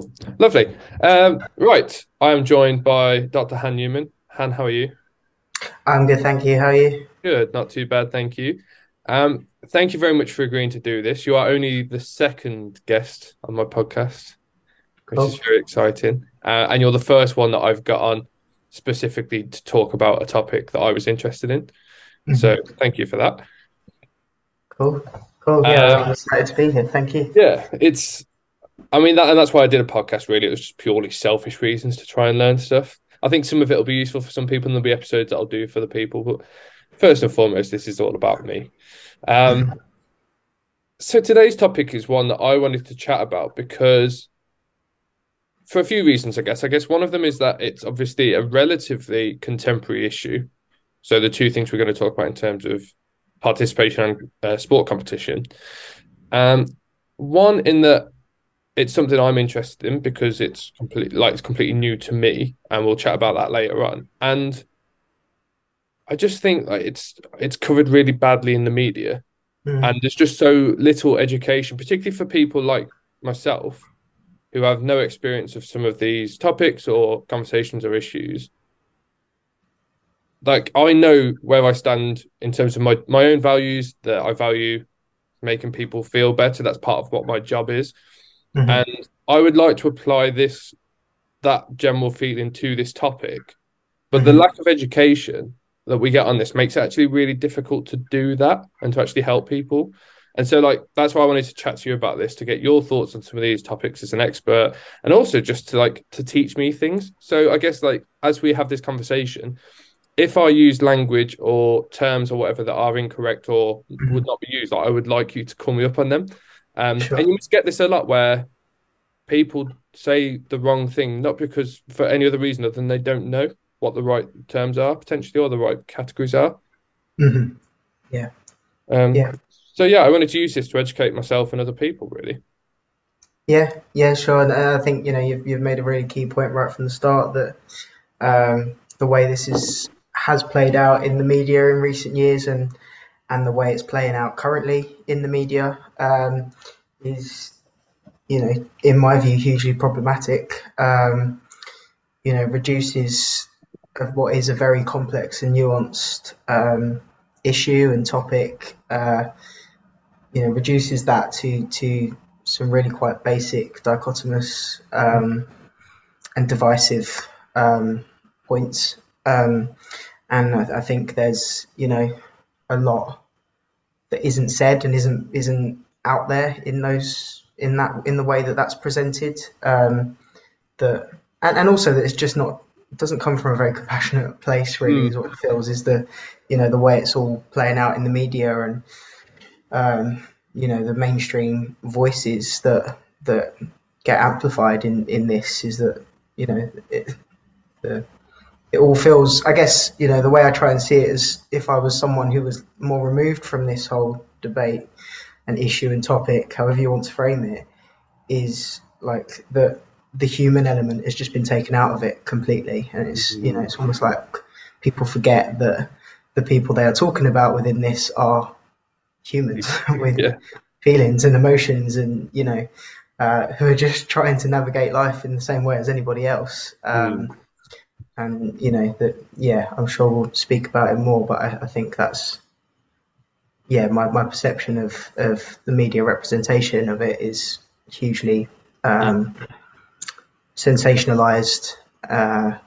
Cool, lovely. Um, right, I am joined by Dr. Han Newman. Han, how are you? I'm good, thank you. How are you? Good, not too bad, thank you. Um, thank you very much for agreeing to do this. You are only the second guest on my podcast, which Cool. is very exciting. Uh, and you're the first one that I've got on specifically to talk about a topic that I was interested in. So Mhm. thank you for that. Cool. Cool. Yeah, Um, I'm excited to be here. Thank you. Yeah, it's. I mean that, and that's why I did a podcast. Really, it was just purely selfish reasons to try and learn stuff. I think some of it will be useful for some people, and there'll be episodes that I'll do for the people. But first and foremost, this is all about me. Um, so today's topic is one that I wanted to chat about because, for a few reasons, I guess. I guess one of them is that it's obviously a relatively contemporary issue. So the two things we're going to talk about in terms of participation and uh, sport competition. Um, one in that it's something I'm interested in because it's completely like it's completely new to me, and we'll chat about that later on. And I just think like it's it's covered really badly in the media, Mm. and there's just so little education, particularly for people like myself who have no experience of some of these topics or conversations or issues. Like I know where I stand in terms of my my own values that I value making people feel better. That's part of what my job is. Mhm. And I would like to apply this that general feeling to this topic. But the Mhm. lack of education that we get on this makes it actually really difficult to do that and to actually help people. And so like that's why I wanted to chat to you about this to get your thoughts on some of these topics as an expert and also just to like to teach me things. So I guess like as we have this conversation, if I use language or terms or whatever that are incorrect or would not be used, I would like you to call me up on them. Um, Sure. and you must get this a lot where people say the wrong thing, not because for any other reason other than they don't know what the right terms are potentially or the right categories are. Mhm. Yeah. Um, Yeah. so yeah, I wanted to use this to educate myself and other people, really. Yeah. Yeah. Sure. And uh, I think you know you've you've made a really key point right from the start that um, the way this is has played out in the media in recent years and and the way it's playing out currently in the media um, is you know in my view hugely problematic. Um, you know reduces what is a very complex and nuanced um, issue and topic. Uh, you know reduces that to to some really quite basic dichotomous um, and divisive um, points. Um, and I, I think there's you know a lot that isn't said and isn't isn't out there in those in that in the way that that's presented. Um, that and, and also that it's just not doesn't come from a very compassionate place really Mm. is what it feels is the you know the way it's all playing out in the media and um, you know the mainstream voices that that get amplified in in this is that you know it, the it all feels I guess you know the way I try and see it is if I was someone who was more removed from this whole debate and issue and topic however you want to frame it is like the the human element has just been taken out of it completely. And it's you know it's almost like people forget that the people they are talking about within this are humans with Yeah. feelings and emotions and you know uh, who are just trying to navigate life in the same way as anybody else. Um, and you know that yeah i'm sure we'll speak about it more but i, I think that's yeah my, my perception of, of the media representation of it is hugely um, sensationalized uh,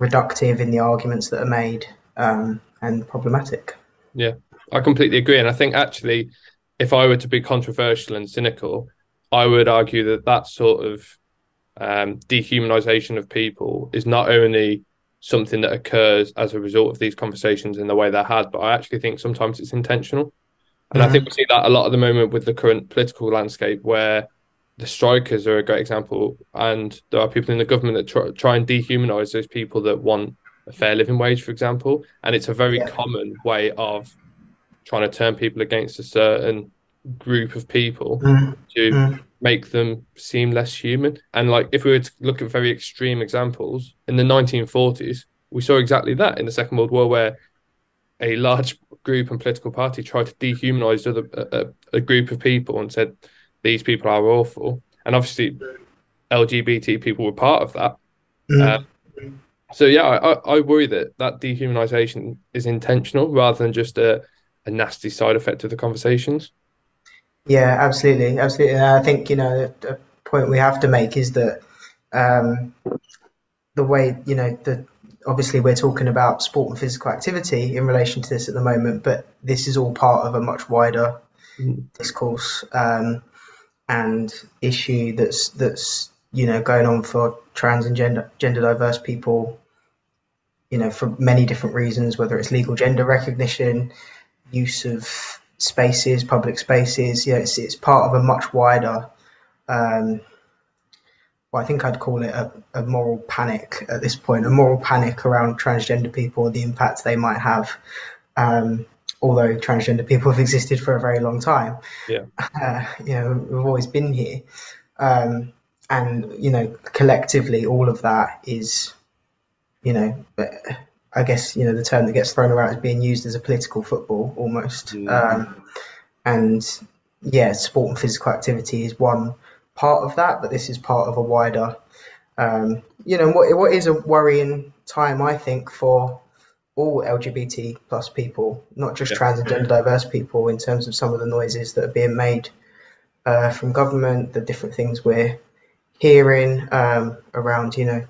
reductive in the arguments that are made um, and problematic Yeah, I completely agree. And I think actually, if I were to be controversial and cynical, I would argue that that sort of um, dehumanization of people is not only something that occurs as a result of these conversations in the way they're had, but I actually think sometimes it's intentional. And I think we see that a lot at the moment with the current political landscape where the strikers are a great example. And there are people in the government that try, try and dehumanize those people that want a fair living wage, for example. And it's a very Yeah. common way of trying to turn people against a certain group of people Mm, to mm, make them seem less human. And like if we were to look at very extreme examples, in the 1940s, we saw exactly that in the Second World War, where a large group and political party tried to dehumanize other a, a, group of people and said these people are awful. And obviously, LGBT people were part of that. Mm. Uh, so yeah, I, I worry that that dehumanization is intentional rather than just a, a nasty side effect of the conversations. Yeah, absolutely, absolutely. And I think, you know, the point we have to make is that um, the way, you know, the obviously we're talking about sport and physical activity in relation to this at the moment, but this is all part of a much wider Mm. discourse um, and issue that's that's you know going on for trans and gender gender diverse people. You know, for many different reasons, whether it's legal gender recognition, use of spaces, public spaces. Yeah, it's it's part of a much wider. Um, well, I think I'd call it a, a moral panic at this point, a moral panic around transgender people, the impact they might have. Um, although transgender people have existed for a very long time, Yeah. uh, you know, we've always been here. Um, and, you know, collectively, all of that is, you know, I guess, you know, the term that gets thrown around is being used as a political football almost. Mm. Um, and yeah, sport and physical activity is one part of that, but this is part of a wider, um, you know, what what is a worrying time, I think, for all LGBT plus people, not just Yeah. trans and gender diverse people, in terms of some of the noises that are being made uh, from government, the different things we're hearing um, around, you know,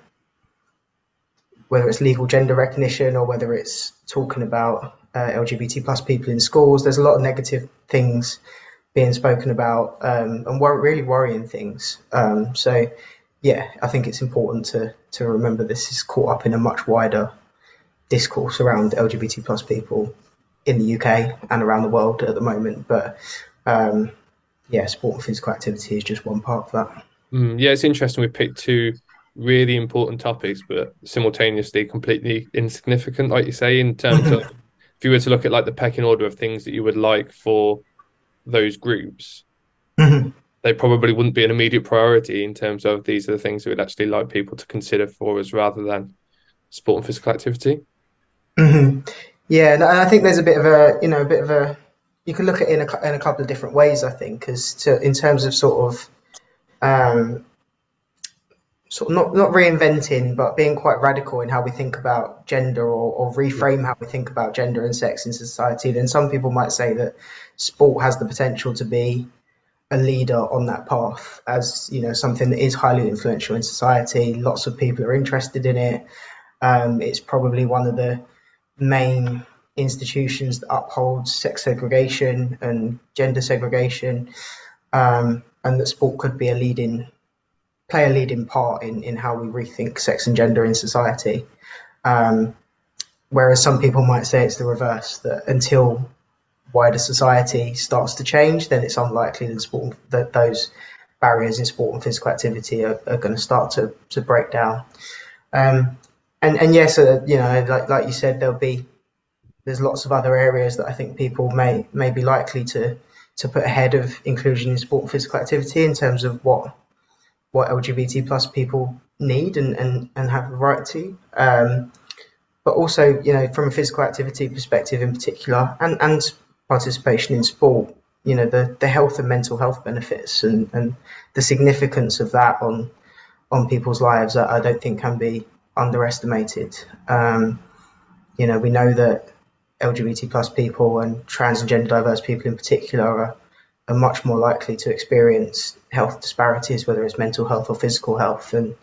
whether it's legal gender recognition or whether it's talking about uh, LGBT plus people in schools. There's a lot of negative things being spoken about um, and wor- really worrying things. Um, so, yeah, I think it's important to to remember this is caught up in a much wider discourse around LGBT plus people in the UK and around the world at the moment. But um, yeah, sport and physical activity is just one part of that. Mm, yeah, it's interesting. We picked two really important topics, but simultaneously completely insignificant, like you say, in terms of if you were to look at like the pecking order of things that you would like for those groups, Mhm. they probably wouldn't be an immediate priority in terms of these are the things that we would actually like people to consider for us rather than sport and physical activity. hmm Yeah, and I think there's a bit of a, you know, a bit of a, you can look at it in a, in a couple of different ways, I think, as to, in terms of sort of, um, sort of not, not reinventing, but being quite radical in how we think about gender or, or reframe how we think about gender and sex in society, then some people might say that sport has the potential to be a leader on that path as, you know, something that is highly influential in society. Lots of people are interested in it. Um, it's probably one of the main institutions that upholds sex segregation and gender segregation, um, and that sport could be a leading play a leading part in, in how we rethink sex and gender in society. Um, whereas some people might say it's the reverse, that until wider society starts to change, then it's unlikely that sport that those barriers in sport and physical activity are, are going to start to, to break down. Um, and and yes, uh, you know, like like you said, there'll be there's lots of other areas that I think people may may be likely to to put ahead of inclusion in sport and physical activity in terms of what what LGBT plus people need and, and, and have the right to. Um, but also, you know, from a physical activity perspective in particular, and, and participation in sport, you know, the, the health and mental health benefits and, and the significance of that on on people's lives, I, I don't think can be underestimated. Um, you know, we know that LGBT plus people and trans and gender diverse people in particular are, are much more likely to experience health disparities, whether it's mental health or physical health. And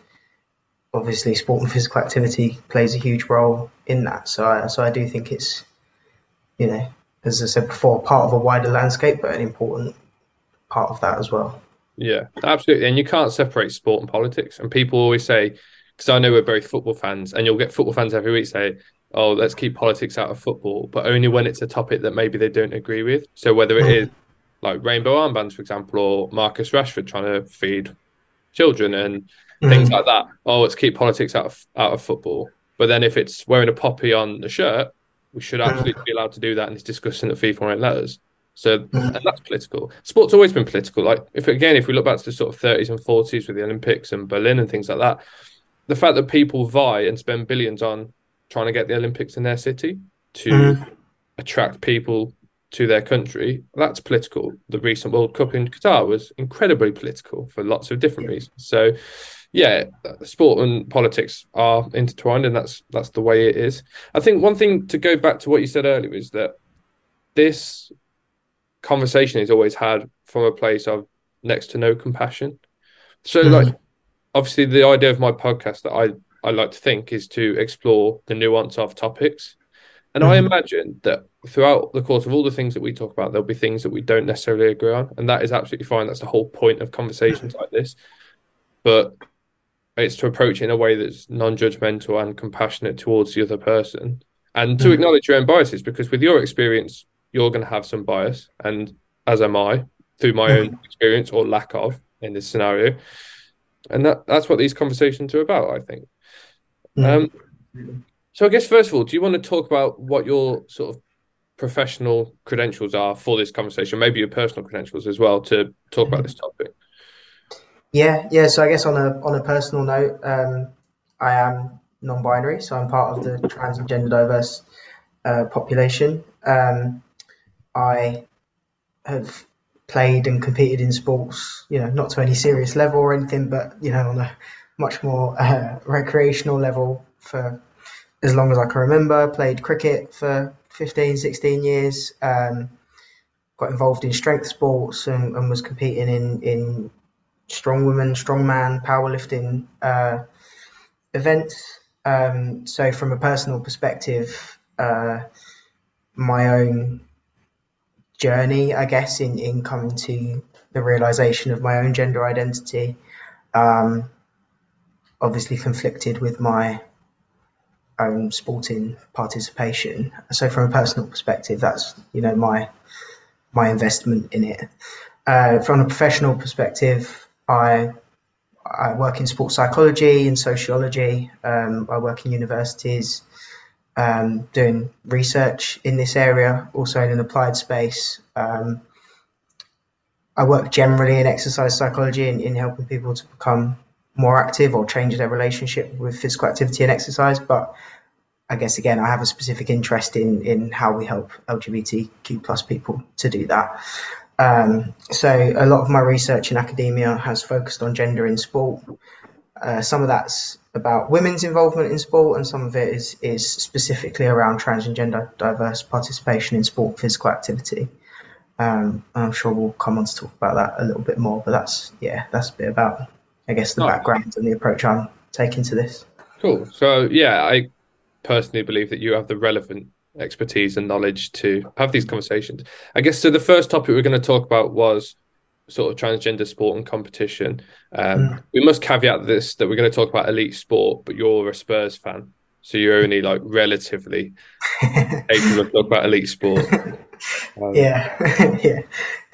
obviously, sport and physical activity plays a huge role in that. So, I, so I do think it's, you know, as I said before, part of a wider landscape, but an important part of that as well. Yeah, absolutely. And you can't separate sport and politics. And people always say, because I know we're both football fans, and you'll get football fans every week say, oh, let's keep politics out of football, but only when it's a topic that maybe they don't agree with. So whether it hmm. is like rainbow armbands, for example, or Marcus Rashford trying to feed children and mm-hmm. things like that. Oh, let's keep politics out of out of football. But then if it's wearing a poppy on the shirt, we should mm-hmm. absolutely be allowed to do that, and it's discussing that FIFA won't let us. So mm-hmm. and that's political. Sport's always been political. Like if again, if we look back to the sort of 30s and 40s with the Olympics and Berlin and things like that, the fact that people vie and spend billions on trying to get the Olympics in their city to Mhm. attract people to their country, that's political. The recent World Cup in Qatar was incredibly political for lots of different reasons. So, yeah, sport and politics are intertwined, and that's that's the way it is. I think one thing to go back to what you said earlier is that this conversation is always had from a place of next to no compassion. So, mm-hmm. like, obviously, the idea of my podcast that I I like to think is to explore the nuance of topics and mm-hmm. I imagine that throughout the course of all the things that we talk about, there'll be things that we don't necessarily agree on. And that is absolutely fine. That's the whole point of conversations like this. But it's to approach it in a way that's non judgmental and compassionate towards the other person and to mm-hmm. acknowledge your own biases because with your experience, you're going to have some bias. And as am I through my mm-hmm. own experience or lack of in this scenario. And that, that's what these conversations are about, I think. Mm-hmm. Um, so I guess first of all, do you want to talk about what your sort of professional credentials are for this conversation, maybe your personal credentials as well, to talk about this topic? Yeah, yeah. So I guess on a on a personal note, um, I am non-binary, so I'm part of the trans and gender diverse uh, population. Um, I have played and competed in sports, you know, not to any serious level or anything, but you know, on a much more uh, recreational level for as long as I can remember. Played cricket for 15, 16 years. Um, got involved in strength sports and, and, was competing in, in strong women, strongman, powerlifting uh, events. Um, so, from a personal perspective, uh, my own journey, I guess, in, in coming to the realization of my own gender identity, um, obviously conflicted with my own sporting participation. So from a personal perspective, that's you know my my investment in it. Uh, from a professional perspective, I I work in sports psychology and sociology. Um, I work in universities um, doing research in this area, also in an applied space. Um, I work generally in exercise psychology and in helping people to become more active or change their relationship with physical activity and exercise. But I guess again, I have a specific interest in in how we help LGBTQ plus people to do that. Um, so a lot of my research in academia has focused on gender in sport. Uh, some of that's about women's involvement in sport, and some of it is is specifically around trans and gender diverse participation in sport physical activity. Um, I'm sure we'll come on to talk about that a little bit more, but that's yeah, that's a bit about I guess the background and the approach I'm taking to this. Cool. So yeah, I personally believe that you have the relevant expertise and knowledge to have these conversations. I guess so. The first topic we're going to talk about was sort of transgender sport and competition. Um, mm. We must caveat this that we're going to talk about elite sport, but you're a Spurs fan, so you're only like relatively able to talk about elite sport. Um, yeah, yeah.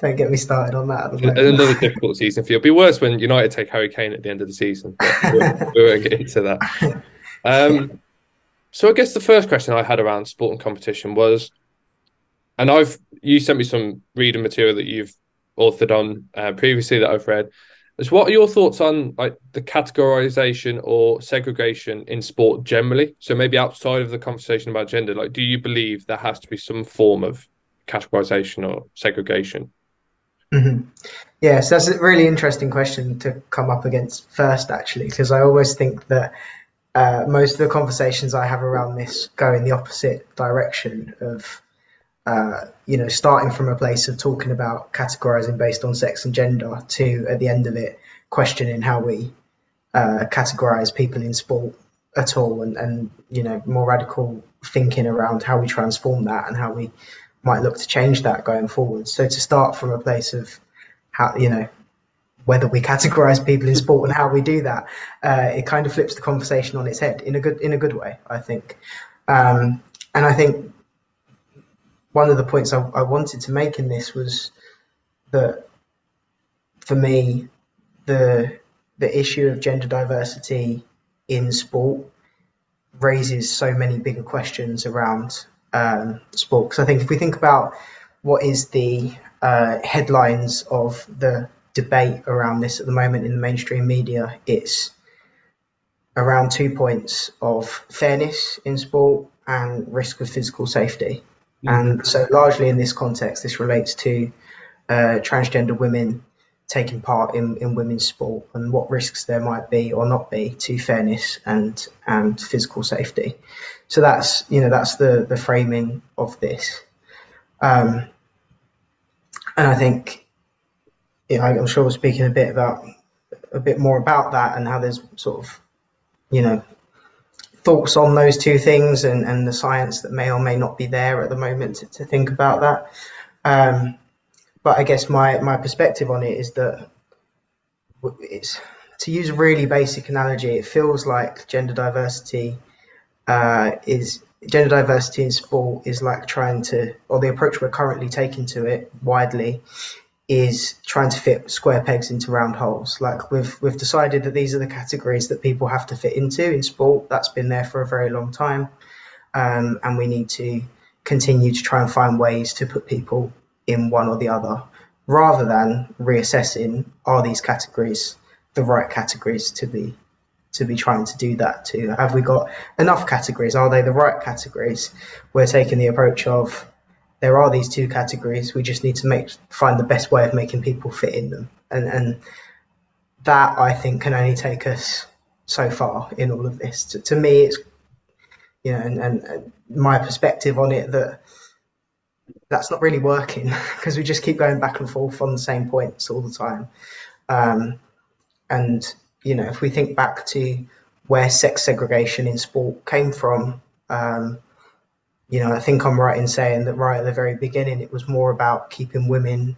Don't get me started on that. Another difficult season for you. It'll be worse when United take Harry Kane at the end of the season. we won't get into that. Um, so I guess the first question I had around sport and competition was, and I've you sent me some reading material that you've authored on uh, previously that I've read. Is what are your thoughts on like the categorization or segregation in sport generally? So maybe outside of the conversation about gender, like do you believe there has to be some form of categorization or segregation? Mm-hmm. Yes, that's a really interesting question to come up against first, actually, because I always think that uh, most of the conversations I have around this go in the opposite direction of, uh, you know, starting from a place of talking about categorizing based on sex and gender to, at the end of it, questioning how we uh, categorize people in sport at all and, and, you know, more radical thinking around how we transform that and how we might look to change that going forward. So to start from a place of how you know whether we categorize people in sport and how we do that, uh, it kind of flips the conversation on its head in a good in a good way, I think. Um, and I think one of the points I, I wanted to make in this was that for me, the the issue of gender diversity in sport raises so many bigger questions around um, sport. Because I think if we think about what is the uh, headlines of the debate around this at the moment in the mainstream media, it's around two points of fairness in sport and risk of physical safety. And so, largely in this context, this relates to uh, transgender women taking part in, in women's sport and what risks there might be or not be to fairness and and physical safety. So that's you know that's the the framing of this, um, and I think you know, I'm sure we're speaking a bit about a bit more about that and how there's sort of you know thoughts on those two things and, and the science that may or may not be there at the moment to, to think about that. Um, but I guess my my perspective on it is that it's to use a really basic analogy. It feels like gender diversity uh, is gender diversity in sport is like trying to, or the approach we're currently taking to it widely is trying to fit square pegs into round holes. Like we've we've decided that these are the categories that people have to fit into in sport. That's been there for a very long time, um, and we need to continue to try and find ways to put people in one or the other rather than reassessing are these categories the right categories to be to be trying to do that to? Have we got enough categories? Are they the right categories? We're taking the approach of there are these two categories we just need to make find the best way of making people fit in them. And and that i think can only take us so far in all of this. To, to me it's you know and, and, and my perspective on it that that's not really working because we just keep going back and forth on the same points all the time. Um, and you know, if we think back to where sex segregation in sport came from, um, you know, I think I'm right in saying that right at the very beginning, it was more about keeping women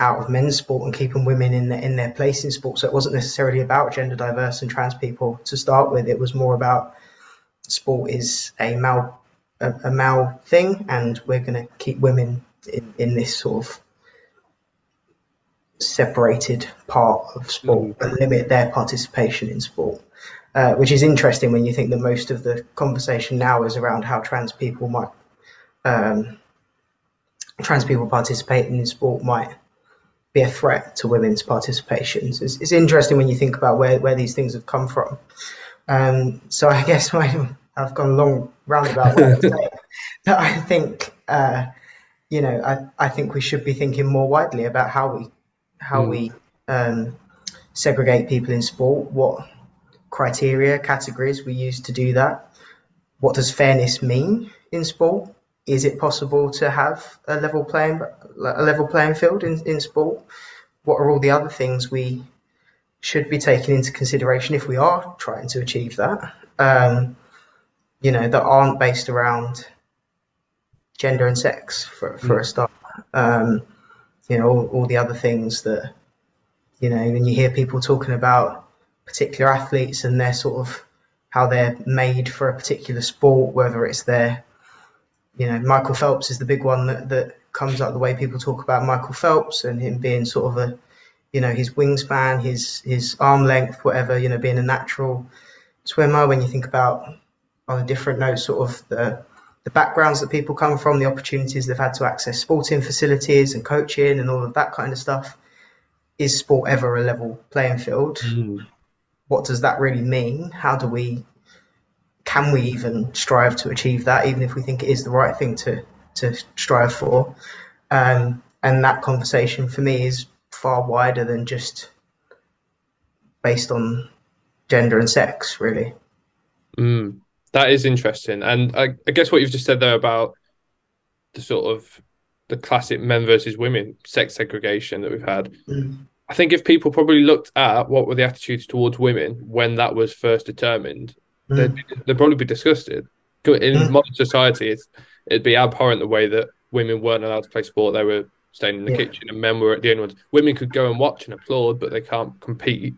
out of men's sport and keeping women in their, in their place in sport. So it wasn't necessarily about gender diverse and trans people to start with. It was more about sport is a male a, a male thing, and we're going to keep women in, in this sort of separated part of sport mm. and limit their participation in sport. Uh, which is interesting when you think that most of the conversation now is around how trans people might um, trans people participating in sport might be a threat to women's participations. It's, it's interesting when you think about where, where these things have come from. Um, so I guess my I've gone long roundabout way of saying that I think uh, you know I, I think we should be thinking more widely about how we how mm. we um, segregate people in sport, what criteria, categories we use to do that. What does fairness mean in sport? Is it possible to have a level playing a level playing field in, in sport? What are all the other things we should be taking into consideration if we are trying to achieve that? Um, you know, that aren't based around gender and sex for, for mm. a start. Um, you know, all, all the other things that, you know, when you hear people talking about particular athletes and their sort of how they're made for a particular sport, whether it's their, you know, Michael Phelps is the big one that, that comes up the way people talk about Michael Phelps and him being sort of a, you know, his wingspan, his his arm length, whatever, you know, being a natural swimmer. When you think about on a different note, sort of the the backgrounds that people come from, the opportunities they've had to access sporting facilities and coaching and all of that kind of stuff. Is sport ever a level playing field? Mm. What does that really mean? How do we, can we even strive to achieve that, even if we think it is the right thing to, to strive for? Um, and that conversation for me is far wider than just based on gender and sex, really. Mm. That is interesting, and I, I guess what you've just said there about the sort of the classic men versus women sex segregation that we've had. Mm. I think if people probably looked at what were the attitudes towards women when that was first determined, mm. they'd, they'd, probably be disgusted. In mm. modern society, it'd be abhorrent the way that women weren't allowed to play sport. They were staying in the yeah. kitchen, and men were the only ones. Women could go and watch and applaud, but they can't compete.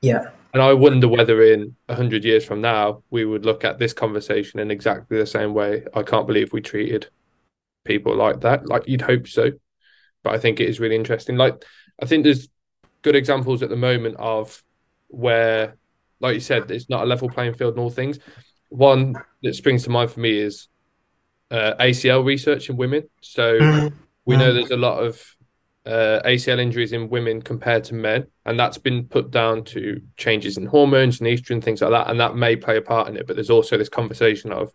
Yeah. And I wonder whether in a hundred years from now we would look at this conversation in exactly the same way. I can't believe we treated people like that. Like you'd hope so, but I think it is really interesting. Like I think there's good examples at the moment of where, like you said, it's not a level playing field in all things. One that springs to mind for me is uh, ACL research in women. So mm-hmm. we know mm-hmm. there's a lot of uh, ACL injuries in women compared to men, and that's been put down to changes in hormones and estrogen things like that, and that may play a part in it. But there's also this conversation of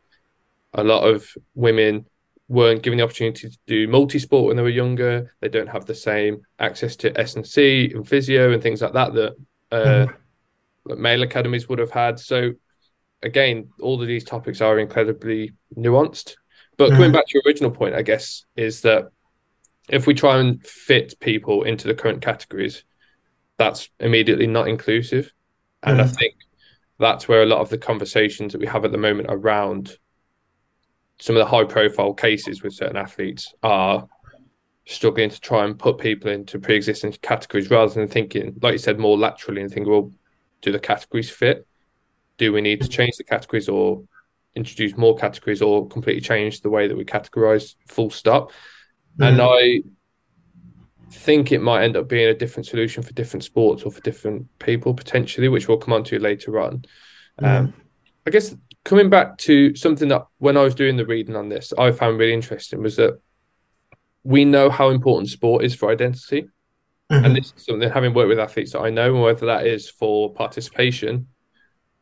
a lot of women weren't given the opportunity to do multi-sport when they were younger. They don't have the same access to S and C and physio and things like that that uh, mm. male academies would have had. So again, all of these topics are incredibly nuanced. But mm. coming back to your original point, I guess, is that if we try and fit people into the current categories, that's immediately not inclusive. And mm. I think that's where a lot of the conversations that we have at the moment around some of the high profile cases with certain athletes are struggling to try and put people into pre existing categories rather than thinking, like you said, more laterally and thinking, well, do the categories fit? Do we need to change the categories or introduce more categories or completely change the way that we categorize full stop? Mm. And I think it might end up being a different solution for different sports or for different people potentially, which we'll come on to later on. Mm. Um, I guess coming back to something that when I was doing the reading on this, I found really interesting was that we know how important sport is for identity. Mm-hmm. And this is something having worked with athletes that I know, and whether that is for participation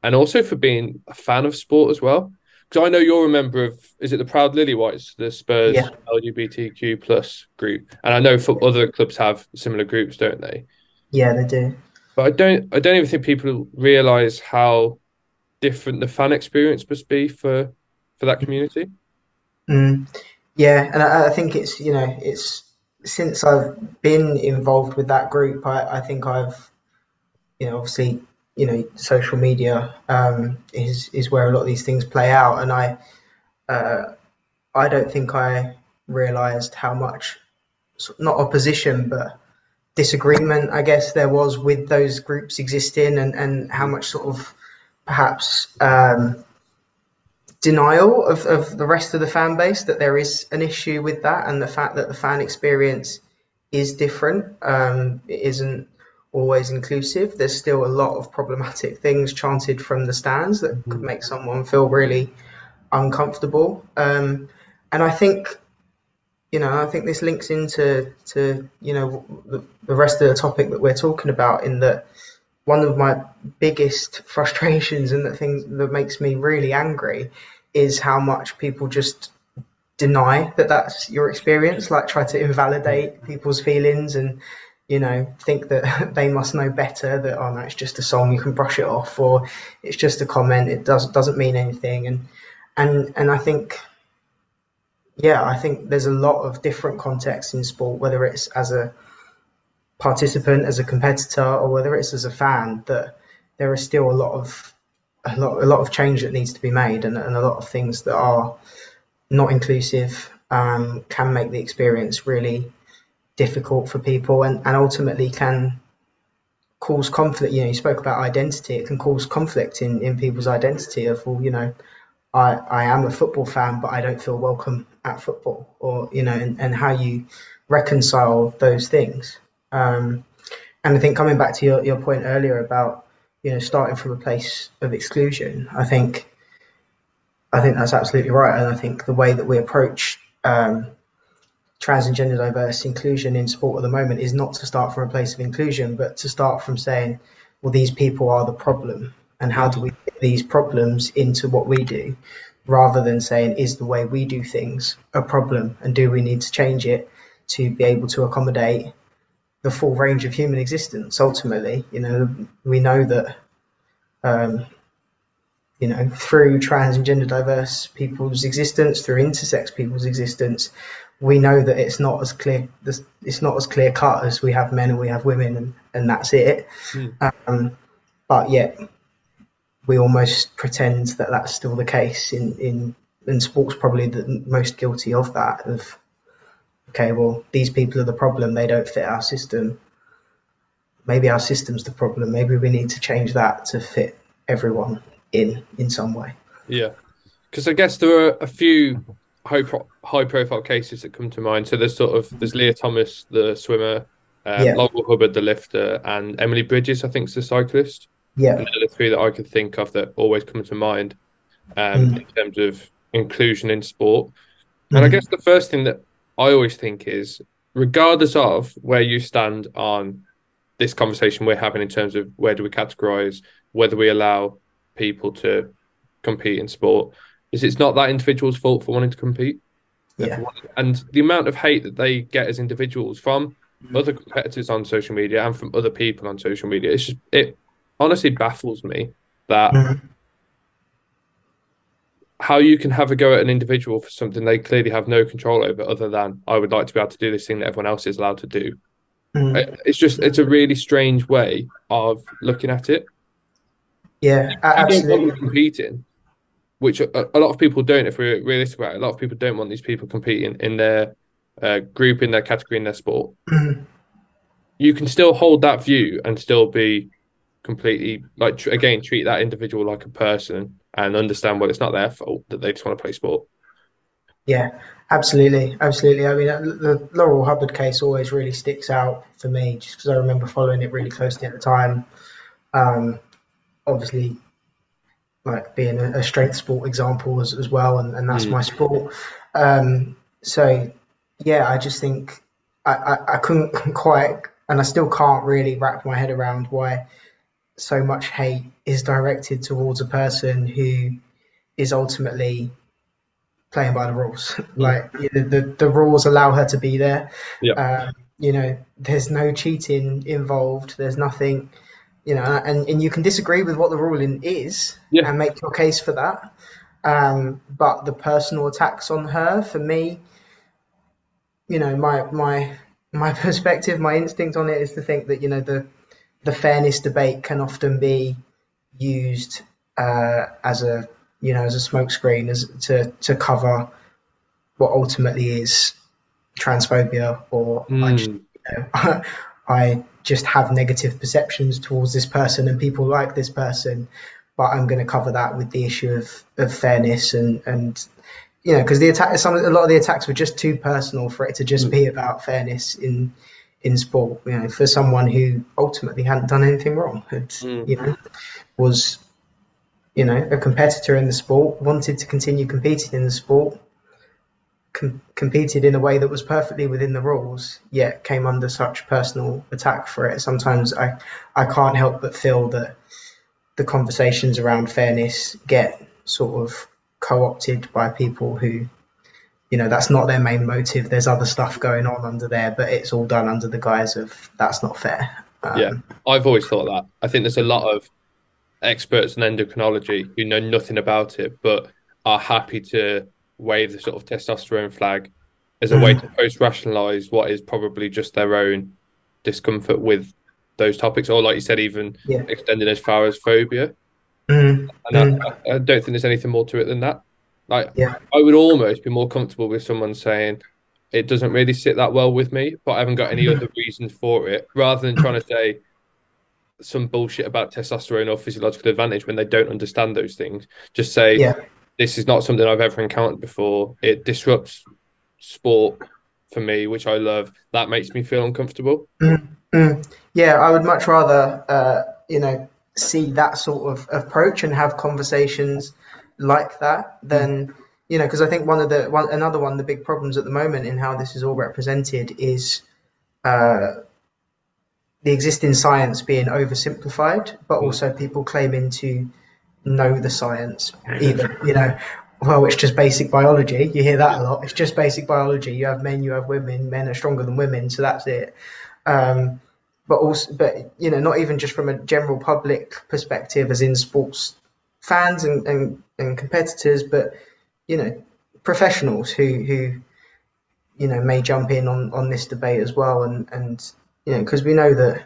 and also for being a fan of sport as well. Because I know you're a member of is it the Proud Lily Whites, the Spurs yeah. LGBTQ plus group, and I know for other clubs have similar groups, don't they? Yeah, they do. But I don't. I don't even think people realise how different the fan experience must be for for that community. Mm, yeah, and I, I, think it's you know it's since I've been involved with that group, I, I think I've you know obviously you know social media um, is is where a lot of these things play out, and I uh, I don't think I realised how much not opposition but disagreement I guess there was with those groups existing, and and how much sort of perhaps um, denial of, of the rest of the fan base that there is an issue with that and the fact that the fan experience is different. Um, it isn't always inclusive. There's still a lot of problematic things chanted from the stands that mm-hmm. could make someone feel really uncomfortable. Um, and I think, you know, I think this links into to you know the, the rest of the topic that we're talking about in that one of my biggest frustrations and the thing that makes me really angry is how much people just deny that that's your experience like try to invalidate people's feelings and you know think that they must know better that oh no it's just a song you can brush it off or it's just a comment it does doesn't mean anything. And and and I think yeah I think there's a lot of different contexts in sport whether it's as a participant, as a competitor, or whether it's as a fan, that there is still a lot of a lot, a lot of change that needs to be made, and, and a lot of things that are not inclusive um, can make the experience really difficult for people, and, and ultimately can cause conflict. You know, you spoke about identity; it can cause conflict in in people's identity of, well, you know, I I am a football fan, but I don't feel welcome at football, or you know, and, and how you reconcile those things. Um, and I think coming back to your, your point earlier about you know starting from a place of exclusion, I think I think that's absolutely right, and I think the way that we approach um, trans and gender diverse inclusion in sport at the moment is not to start from a place of inclusion, but to start from saying, well, these people are the problem, and how do we get these problems into what we do, rather than saying, is the way we do things a problem, and do we need to change it to be able to accommodate the full range of human existence. Ultimately, you know, we know that, um, you know, through trans and gender diverse people's existence, through intersex people's existence, we know that it's not as clear. It's not as clear cut as we have men and we have women, and, and that's it. Mm. Um, but yet, we almost pretend that that's still the case. In in and sports probably the most guilty of that of okay, well, these people are the problem, they don't fit our system. Maybe our system's the problem. Maybe we need to change that to fit everyone in in some way. Yeah, because I guess there are a few high pro- high profile cases that come to mind. So there's sort of there's Lia Thomas, the swimmer, um, yeah. Laurel Hubbard, the lifter, and Emily Bridges, I think, is the cyclist. Yeah, and the three that I could think of that always come to mind um, mm. in terms of inclusion in sport. And mm. I guess the first thing that I always think is, regardless of where you stand on this conversation we're having in terms of where do we categorize, whether we allow people to compete in sport, is it's not that individual's fault for wanting to compete. Yeah. And the amount of hate that they get as individuals from mm. other competitors on social media and from other people on social media, it's just it honestly baffles me that mm. how you can have a go at an individual for something they clearly have no control over, other than I would like to be able to do this thing that everyone else is allowed to do. Mm. It's just it's a really strange way of looking at it. Yeah, absolutely. Competing, which a, a, lot of people don't. If we're realistic about it, a lot of people don't want these people competing in their uh, group, in their category, in their sport. Mm. You can still hold that view and still be completely like tr- again treat that individual like a person and understand well it's not their fault that they just want to play sport. Yeah, absolutely, absolutely. I mean, uh, the Laurel Hubbard case always really sticks out for me, just because I remember following it really closely at the time. Um, obviously, like being a, a strength sport example as, as well, and, and that's mm. my sport. Um, so yeah, I just think I, I, I couldn't quite, and I still can't really wrap my head around why so much hate is directed towards a person who is ultimately playing by the rules. like you know, the the rules allow her to be there. Yeah. Um, you know, there's no cheating involved. There's nothing you know, and, and you can disagree with what the ruling is yeah. and make your case for that. Um, but the personal attacks on her, for me, you know, my my my perspective, my instinct on it is to think that you know the the fairness debate can often be used uh, as a you know as a smokescreen as to to cover what ultimately is transphobia or mm. Just, you know, I just have negative perceptions towards this person and people like this person, but I'm going to cover that with the issue of, of fairness and, and you know, because the attack, some a lot of the attacks were just too personal for it to just be about fairness in in sport. You know, for someone who ultimately hadn't done anything wrong, had, mm. you know, was you know a competitor in the sport, wanted to continue competing in the sport, competed in a way that was perfectly within the rules, yet came under such personal attack for it. Sometimes I, I can't help but feel that the conversations around fairness get sort of co-opted by people who, you know, that's not their main motive. There's other stuff going on under there, but it's all done under the guise of that's not fair. Um, yeah, I've always thought that. I think there's a lot of experts in endocrinology who know nothing about it, but are happy to wave the sort of testosterone flag as a way mm. to post rationalize what is probably just their own discomfort with those topics, or like you said, even yeah. extending as far as phobia. Mm. And mm. I, I, don't think there's anything more to it than that. Like, yeah. I would almost be more comfortable with someone saying it doesn't really sit that well with me, but I haven't got any other reasons for it, rather than trying to say some bullshit about testosterone or physiological advantage when they don't understand those things. Just say, yeah this is not something I've ever encountered before. It disrupts sport for me, which I love. That makes me feel uncomfortable. Mm-hmm. Yeah, I would much rather, uh, you know, see that sort of approach and have conversations like that than, you know, because I think one of the one another one of the big problems at the moment in how this is all represented is. Uh, the existing science being oversimplified, but mm. also people claiming to know the science either. you know, well, it's just basic biology. You hear that a lot. It's just basic biology. You have men, you have women. Men are stronger than women, so that's it. Um, but also, but you know, not even just from a general public perspective, as in sports fans and, and, and competitors, but you know, professionals who who you know may jump in on on this debate as well, and and you know, because we know that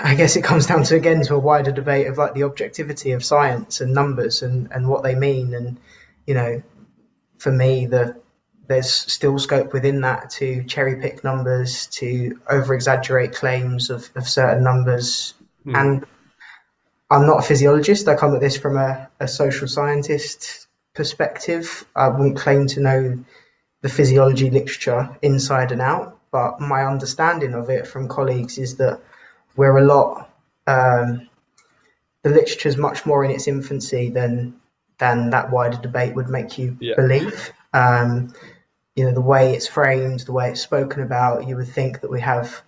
I guess it comes down to again to a wider debate of like the objectivity of science and numbers and, and what they mean. And you know, for me, the there's still scope within that to cherry pick numbers, to over exaggerate claims of, of certain numbers. Mm. And I'm not a physiologist. I come at this from a, a social scientist perspective. I wouldn't claim to know the physiology literature inside and out, but my understanding of it from colleagues is that we're a lot. Um, the literature is much more in its infancy than than that wider debate would make you yeah. believe. Um, you know, the way it's framed, the way it's spoken about, you would think that we have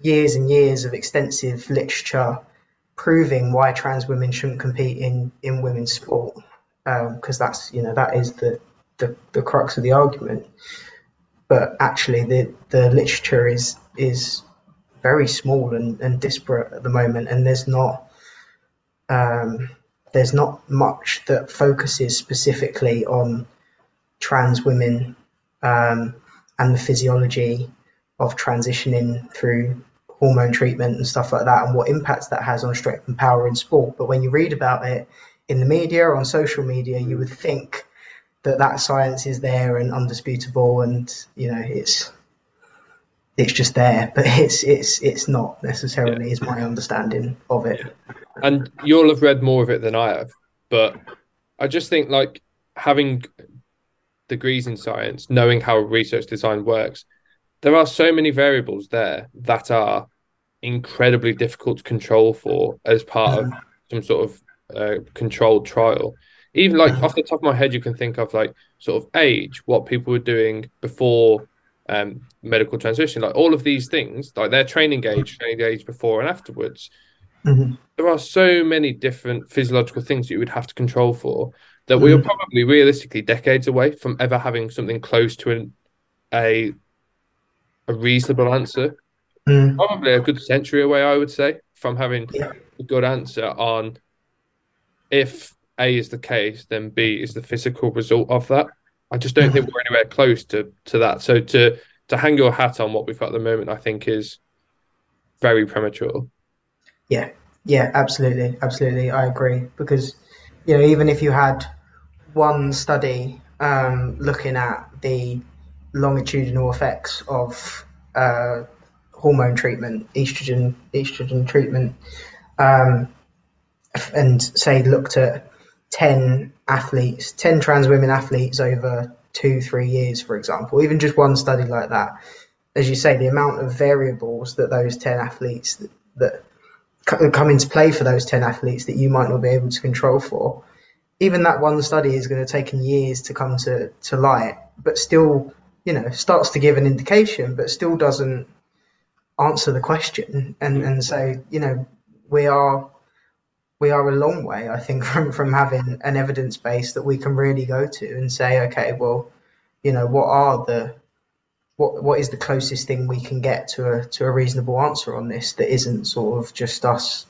years and years of extensive literature proving why trans women shouldn't compete in, in women's sport. Because um, that's, you know, that is the, the, the crux of the argument. But actually, the, the literature is is very small and, and disparate at the moment, and there's not um, there's not much that focuses specifically on trans women um, and the physiology of transitioning through hormone treatment and stuff like that and what impacts that has on strength and power in sport. But when you read about it in the media or on social media, you would think that that science is there and undisputable and you know it's it's just there but it's it's it's not necessarily yeah. is my understanding of it and you'll have read more of it than i have but i just think like having degrees in science knowing how research design works there are so many variables there that are incredibly difficult to control for as part of mm. some sort of uh, controlled trial. Even like mm. off the top of my head, you can think of like sort of age, what people were doing before um, medical transition, like all of these things, like their training age, training age before and afterwards. Mm-hmm. There are so many different physiological things that you would have to control for that mm-hmm. we are mm. probably realistically decades away from ever having something close to an, a a reasonable answer. Mm. Probably a good century away, I would say, from having yeah. a good answer on if A is the case, then B is the physical result of that. I just don't think we're anywhere close to to that. So to to hang your hat on what we've got at the moment, I think is very premature. Yeah, yeah, absolutely, absolutely, I agree. Because you know, even if you had one study um, looking at the longitudinal effects of uh, hormone treatment, estrogen estrogen treatment, um, and say looked at 10 athletes, 10 trans women athletes over two, three years, for example, even just one study like that, as you say, the amount of variables that those 10 athletes that, that come into play for those 10 athletes that you might not be able to control for, even that one study is going to take years to come to, to light, but still, you know, starts to give an indication, but still doesn't answer the question. And, and so, you know, we are we are a long way, I think, from, from having an evidence base that we can really go to and say, okay, well, you know, what are the what what is the closest thing we can get to a to a reasonable answer on this that isn't sort of just us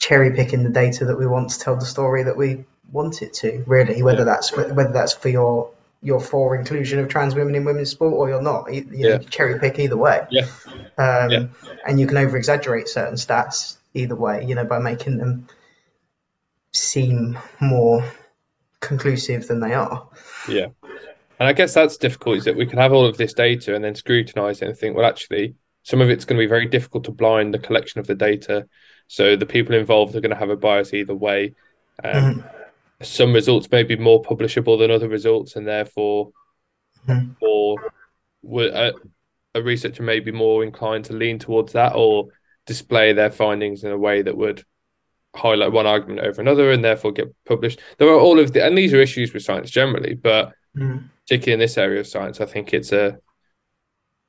cherry picking the data that we want to tell the story that we want it to, really, whether yeah. that's whether that's for your your for inclusion of trans women in women's sport or you're not. You, you yeah. cherry pick either way. Yeah. Um, yeah. And you can over exaggerate certain stats either way, you know, by making them seem more conclusive than they are. Yeah. And I guess that's difficult is that we can have all of this data and then scrutinize it and think, well, actually, some of it's going to be very difficult to blind the collection of the data. So the people involved are going to have a bias either way. Um, mm-hmm. Some results may be more publishable than other results, and therefore, mm-hmm. or a, a researcher may be more inclined to lean towards that, or display their findings in a way that would highlight one argument over another and therefore get published. There are all of the, and these are issues with science generally, but mm. particularly in this area of science, I think it's a,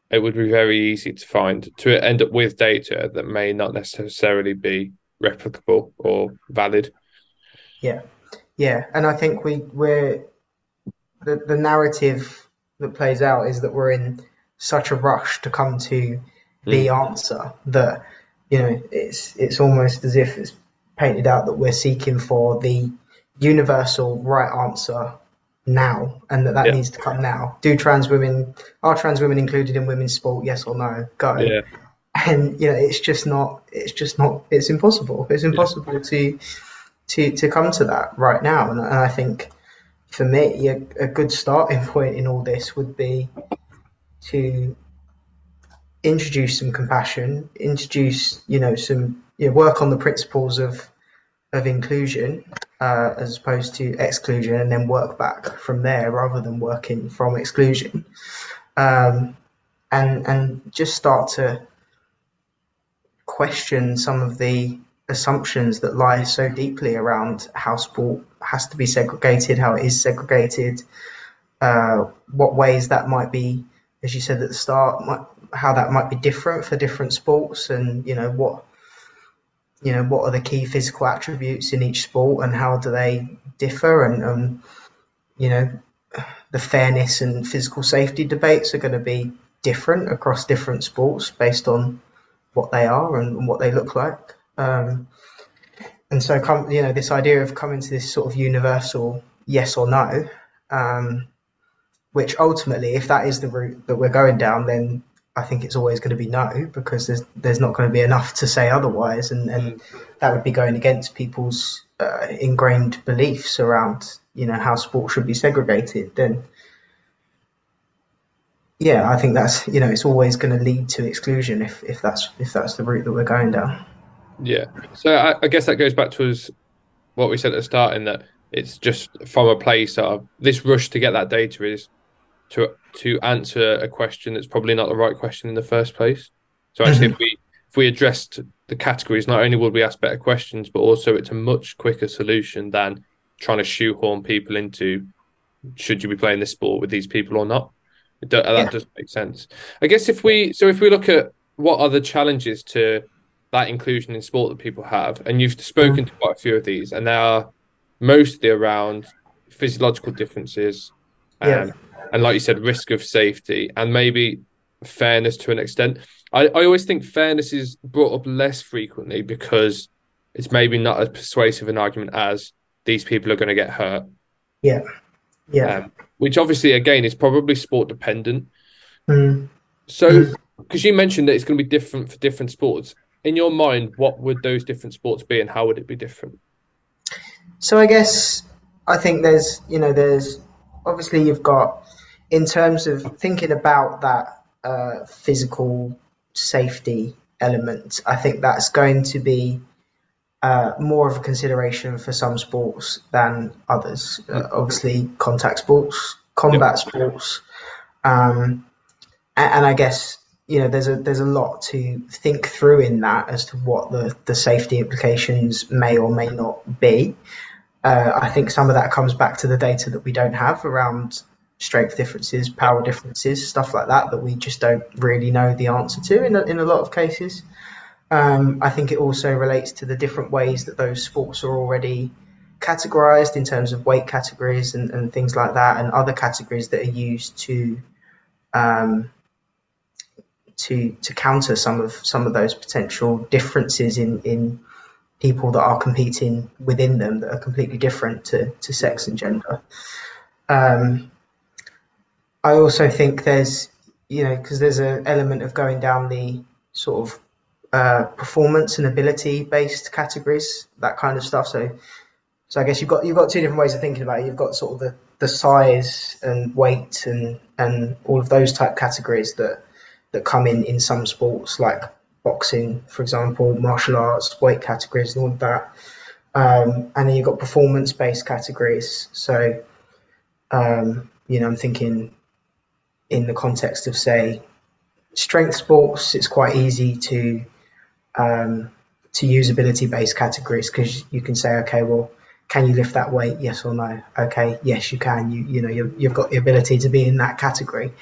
it would be very easy to find to end up with data that may not necessarily be replicable or valid. Yeah, yeah, and I think we we're the the narrative that plays out is that we're in such a rush to come to the mm. answer that you know, it's it's almost as if it's painted out that we're seeking for the universal right answer now, and that that yeah. needs to come now. Do trans women are trans women included in women's sport? Yes or no? Go. Yeah. And you know, it's just not. It's just not. It's impossible. It's impossible yeah. to to to come to that right now. And, and I think for me, a, a good starting point in all this would be to introduce some compassion, introduce you know some you know, work on the principles of of inclusion uh, as opposed to exclusion, and then work back from there rather than working from exclusion, um, and and just start to question some of the assumptions that lie so deeply around how sport has to be segregated, how it is segregated, uh, what ways that might be, as you said at the start, might, how that might be different for different sports, and you know what you know what are the key physical attributes in each sport, and how do they differ, and um, you know, the fairness and physical safety debates are going to be different across different sports based on what they are and what they look like. Um, and so, come, you know, this idea of coming to this sort of universal yes or no, um, which ultimately, if that is the route that we're going down, then I think it's always going to be no because there's there's not going to be enough to say otherwise, and, and that would be going against people's uh, ingrained beliefs around you know how sport should be segregated. Then yeah, I think that's you know it's always going to lead to exclusion if, if that's if that's the route that we're going down. Yeah, so I, I guess that goes back to us what we said at the start in that it's just from a place of this rush to get that data is to to answer a question that's probably not the right question in the first place. So actually, mm-hmm. if we if we addressed the categories, not only would we ask better questions, but also it's a much quicker solution than trying to shoehorn people into should you be playing this sport with these people or not. That yeah. does make sense. I guess if we so if we look at what are the challenges to that inclusion in sport that people have, and you've spoken mm. to quite a few of these, and they are mostly around physiological differences, um, yeah. and like you said, risk of safety, and maybe fairness to an extent. I, I always think fairness is brought up less frequently because it's maybe not as persuasive an argument as these people are going to get hurt. Yeah. Yeah. Um, which obviously, again, is probably sport dependent. Mm. So, because mm. you mentioned that it's going to be different for different sports, in your mind, what would those different sports be and how would it be different? So, I guess I think there's, you know, there's obviously you've got, in terms of thinking about that uh, physical safety element, I think that's going to be uh, more of a consideration for some sports than others. Uh, obviously, contact sports, combat yep. sports, um, and, and, I guess you know there's a there's a lot to think through in that as to what the the safety implications may or may not be. Uh, I think some of that comes back to the data that we don't have around strength differences, power differences, stuff like that that we just don't really know the answer to in a, in a lot of cases. Um, I think it also relates to the different ways that those sports are already categorized in terms of weight categories and, and things like that, and other categories that are used to um, to to counter some of some of those potential differences in in people that are competing within them that are completely different to, to sex and gender. Um, I also think there's you know because there's an element of going down the sort of uh, performance and ability based categories, that kind of stuff. So, so I guess you've got you've got two different ways of thinking about it. You've got sort of the, the size and weight and and all of those type categories that that come in in some sports like boxing, for example, martial arts, weight categories, and all of that. Um, and then you've got performance based categories. So, um, you know, I'm thinking in the context of say strength sports, it's quite easy to um, to usability based categories because you can say, okay, well, can you lift that weight? Yes or no? Okay, yes, you can. You you know you you've got the ability to be in that category,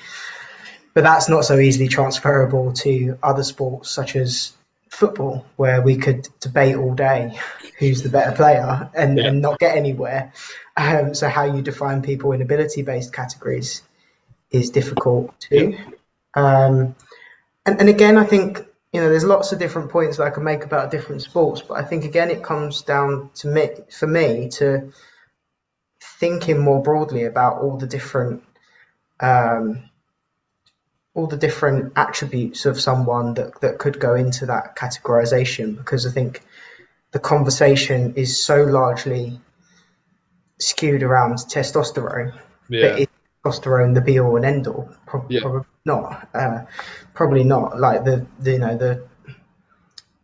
but that's not so easily transferable to other sports such as football, where we could debate all day who's the better player and, yeah. and not get anywhere. Um, so how you define people in ability based categories is difficult too. Yeah. Um, and, and again, I think you know, there's lots of different points that I can make about different sports, but I think again it comes down to me for me to thinking more broadly about all the different um, all the different attributes of someone that, that could go into that categorization because I think the conversation is so largely skewed around testosterone. Yeah testosterone the be all and end all? Pro- yeah. Probably not. Uh, probably not. Like the, the you know the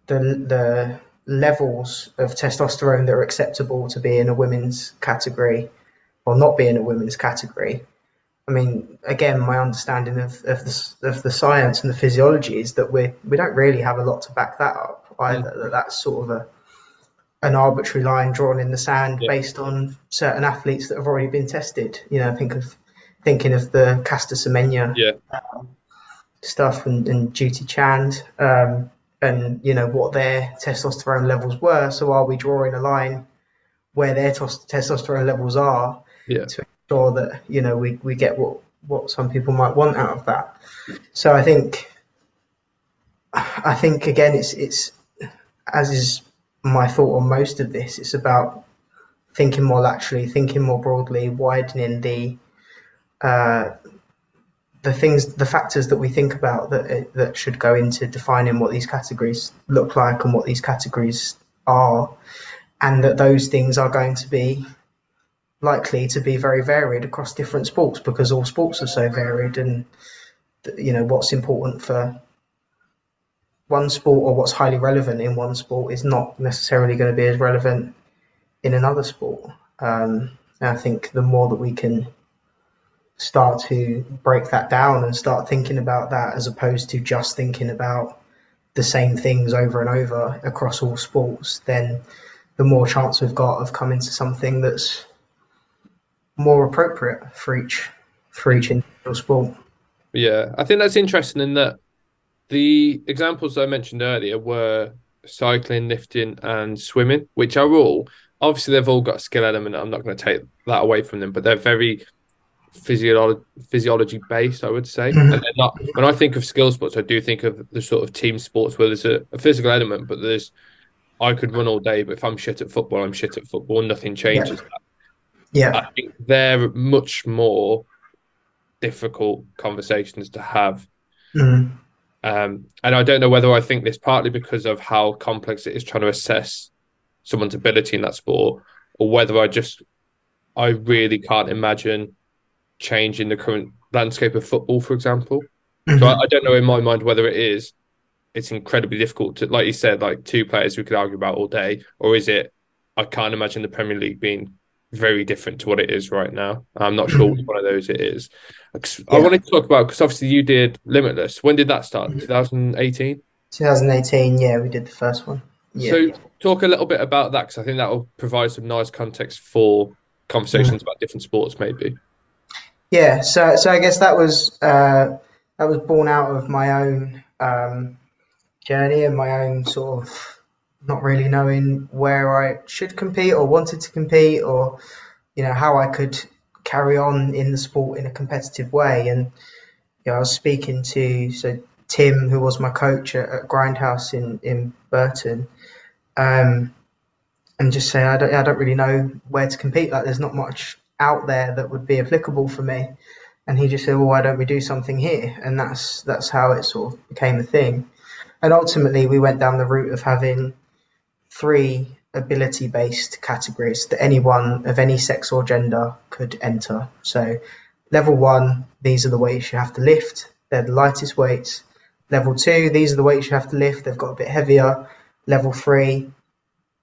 the the levels of testosterone that are acceptable to be in a women's category or not be in a women's category. I mean, again, my understanding of, of the of the science and the physiology is that we we don't really have a lot to back that up either. Yeah. That that's sort of a an arbitrary line drawn in the sand yeah. based on certain athletes that have already been tested. You know, think of thinking of the Caster Semenya yeah. um, stuff and, and Dutee Chand um, and you know what their testosterone levels were. So are we drawing a line where their tos- testosterone levels are yeah. to sure that you know we, we get what what some people might want out of that. So I think I think again it's it's as is my thought on most of this, it's about thinking more laterally, thinking more broadly, widening the uh, the things, the factors that we think about that that should go into defining what these categories look like and what these categories are, and that those things are going to be likely to be very varied across different sports because all sports are so varied and you know what's important for one sport or what's highly relevant in one sport is not necessarily going to be as relevant in another sport. Um, and I think the more that we can start to break that down and start thinking about that as opposed to just thinking about the same things over and over across all sports, then the more chance we've got of coming to something that's more appropriate for each for each individual sport. Yeah, I think that's interesting in that the examples I mentioned earlier were cycling, lifting, and swimming, which are all obviously they've all got a skill element. I'm not going to take that away from them, but they're very physiology physiology based, I would say. Mm-hmm. And they're not. When I think of skill sports, I do think of the sort of team sports where there's a, a, physical element, but there's I could run all day, but if I'm shit at football, I'm shit at football. Nothing changes yeah. Yeah, I think they're much more difficult conversations to have. Mm-hmm. Um, and I don't know whether I think this partly because of how complex it is trying to assess someone's ability in that sport, or whether I just I really can't imagine changing the current landscape of football, for example. Mm-hmm. So I, I, don't know in my mind whether it is it's incredibly difficult to, like you said, like two players we could argue about all day, or is it? I can't imagine the Premier League being very different to what it is right now. I'm not sure which one of those it is. I wanted to talk about because obviously you did Limitless. When did that start? 2018. 2018. Yeah, we did the first one. Yeah. So talk a little bit about that because I think that will provide some nice context for conversations mm. about different sports, maybe. Yeah. So so I guess that was uh, that was born out of my own um, journey and my own sort of not really knowing where I should compete or wanted to compete or you know how I could carry on in the sport in a competitive way. And you know, I was speaking to so Tim, who was my coach at, at Grindhouse in in Burton, um, and just say I don't I don't really know where to compete. Like there's not much out there that would be applicable for me. And he just said, "Well, why don't we do something here?" And that's that's how it sort of became a thing. And ultimately, we went down the route of having three ability based categories that anyone of any sex or gender could enter. So, level one, these are the weights you have to lift, they're the lightest weights. Level two, these are the weights you have to lift, they've got a bit heavier. Level three,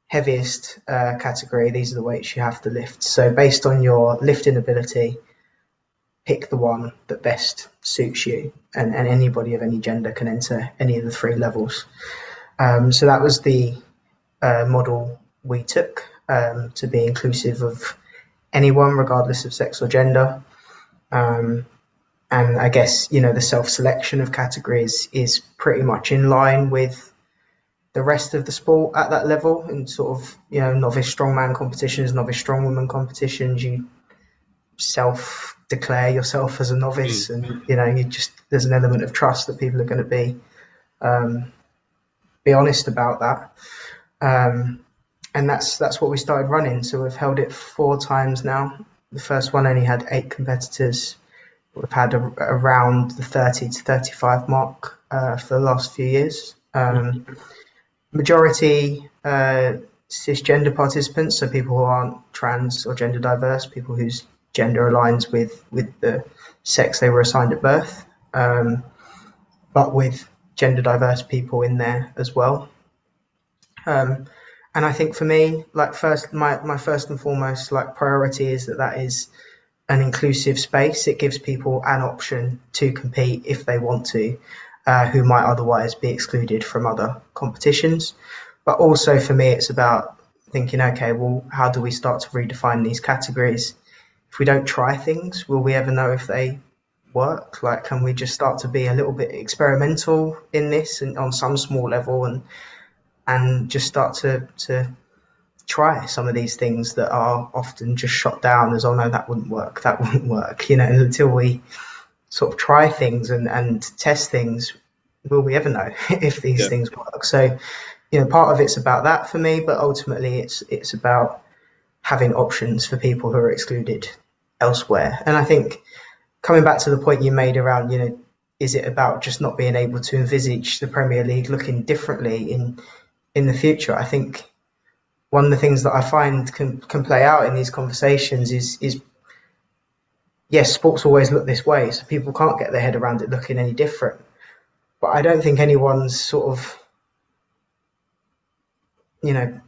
heaviest uh, category, these are the weights you have to lift. So, based on your lifting ability, pick the one that best suits you, and, and anybody of any gender can enter any of the three levels. Um, so, that was the uh, model we took um, to be inclusive of anyone, regardless of sex or gender. Um, and I guess you know the self-selection of categories is pretty much in line with the rest of the sport at that level. In sort of you know novice strongman competitions, novice strongwoman competitions, you self-declare yourself as a novice, mm. and you know you just there's an element of trust that people are going to be um, be honest about that. Um, and that's that's what we started running. So we've held it four times now. The first one only had eight competitors. We've had a, around the 30 to 35 mark uh, for the last few years. Um, majority uh, cisgender participants, so people who aren't trans or gender diverse, people whose gender aligns with, with the sex they were assigned at birth, um, but with gender diverse people in there as well. Um, and I think for me, like first, my, my first and foremost like priority is that that is an inclusive space. It gives people an option to compete if they want to, uh, who might otherwise be excluded from other competitions. But also for me, it's about thinking, okay, well, how do we start to redefine these categories? If we don't try things, will we ever know if they work? Like, can we just start to be a little bit experimental in this and on some small level and and just start to to try some of these things that are often just shot down as, oh no, that wouldn't work, that wouldn't work, you know, until we sort of try things and, and test things, will we ever know if these yeah. things work? So, you know, part of it's about that for me, but ultimately it's it's about having options for people who are excluded elsewhere. And I think coming back to the point you made around, you know, is it about just not being able to envisage the Premier League looking differently in in the future? I think one of the things that I find can can play out in these conversations is is yes, sports always look this way, so people can't get their head around it looking any different. But I don't think anyone's sort of you know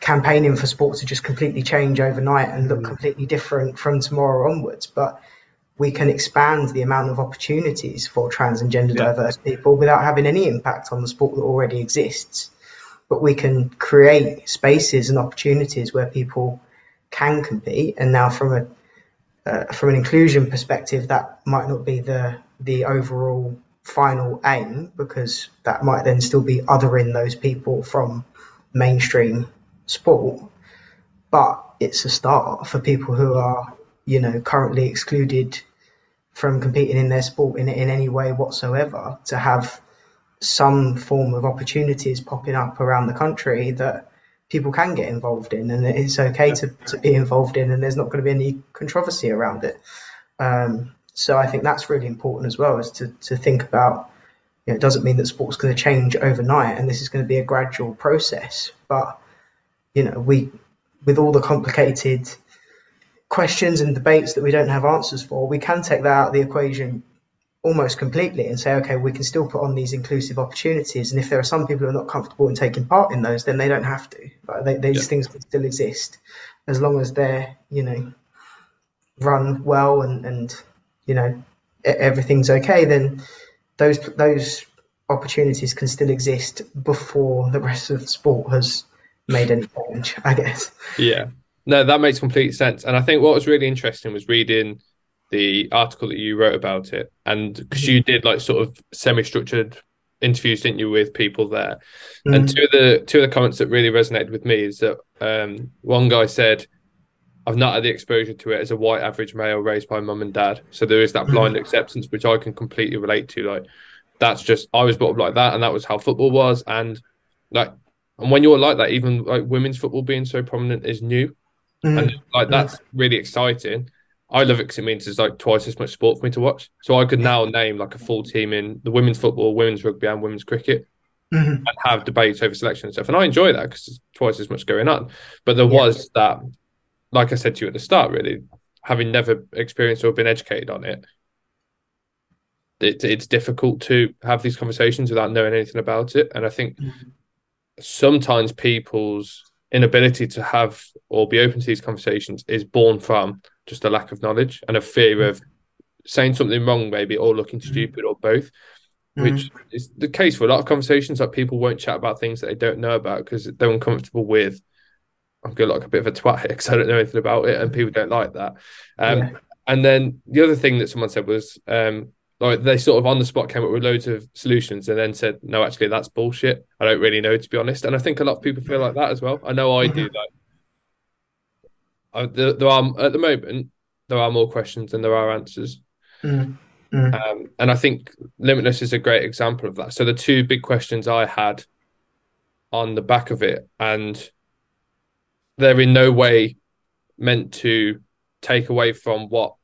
campaigning for sports to just completely change overnight and look mm. completely different from tomorrow onwards. But we can expand the amount of opportunities for trans and gender yeah. diverse people without having any impact on the sport that already exists but we can create spaces and opportunities where people can compete. And now, from a uh, from an inclusion perspective, that might not be the the overall final aim because that might then still be othering those people from mainstream sport. But it's a start for people who are, you know, currently excluded from competing in their sport in, in any way whatsoever to have some form of opportunities popping up around the country that people can get involved in and it's okay to, to be involved in and there's not going to be any controversy around it. Um, so i think that's really important as well is to, to think about you know, it doesn't mean that sport's going to change overnight and this is going to be a gradual process but you know we with all the complicated questions and debates that we don't have answers for we can take that out of the equation almost completely and say, okay, we can still put on these inclusive opportunities. And if there are some people who are not comfortable in taking part in those, then they don't have to. But they, these yeah. things can still exist as long as they're, you know, run well and, and you know, everything's okay, then those those opportunities can still exist before the rest of the sport has made any change, I guess. Yeah. No, that makes complete sense. And I think what was really interesting was reading the article that you wrote about it, and because you did like sort of semi-structured interviews, didn't you, with people there? Mm-hmm. And two of the two of the comments that really resonated with me is that um, one guy said, "I've not had the exposure to it as a white average male raised by mum and dad, so there is that blind mm-hmm. acceptance which I can completely relate to. Like that's just I was brought up like that, and that was how football was, and like." And when you're like that, even like women's football being so prominent is new, and mm-hmm. like that's really exciting. I love it because it means there's like twice as much sport for me to watch. So I could now name like a full team in the women's football, women's rugby, and women's cricket, mm-hmm. and have debates over selection and stuff. And I enjoy that because there's twice as much going on. But there yeah. was that, like I said to you at the start, really having never experienced or been educated on it. it it's difficult to have these conversations without knowing anything about it. And I think mm-hmm. sometimes people's inability to have or be open to these conversations is born from just a lack of knowledge and a fear of saying something wrong, maybe, or looking mm-hmm. stupid, or both. Which mm-hmm. is the case for a lot of conversations. Like people won't chat about things that they don't know about because they're uncomfortable with. I'm going like a bit of a twat here because I don't know anything about it, and people don't like that. Um, yeah. And then the other thing that someone said was, um, like they sort of on the spot came up with loads of solutions and then said, "No, actually, that's bullshit. I don't really know, to be honest." And I think a lot of people feel like that as well. I know I do. Mm-hmm. Like uh, there, there, are at the moment there are more questions than there are answers. Mm. Mm. Um, and I think Limitless is a great example of that. So the two big questions I had on the back of it, and they're in no way meant to take away from what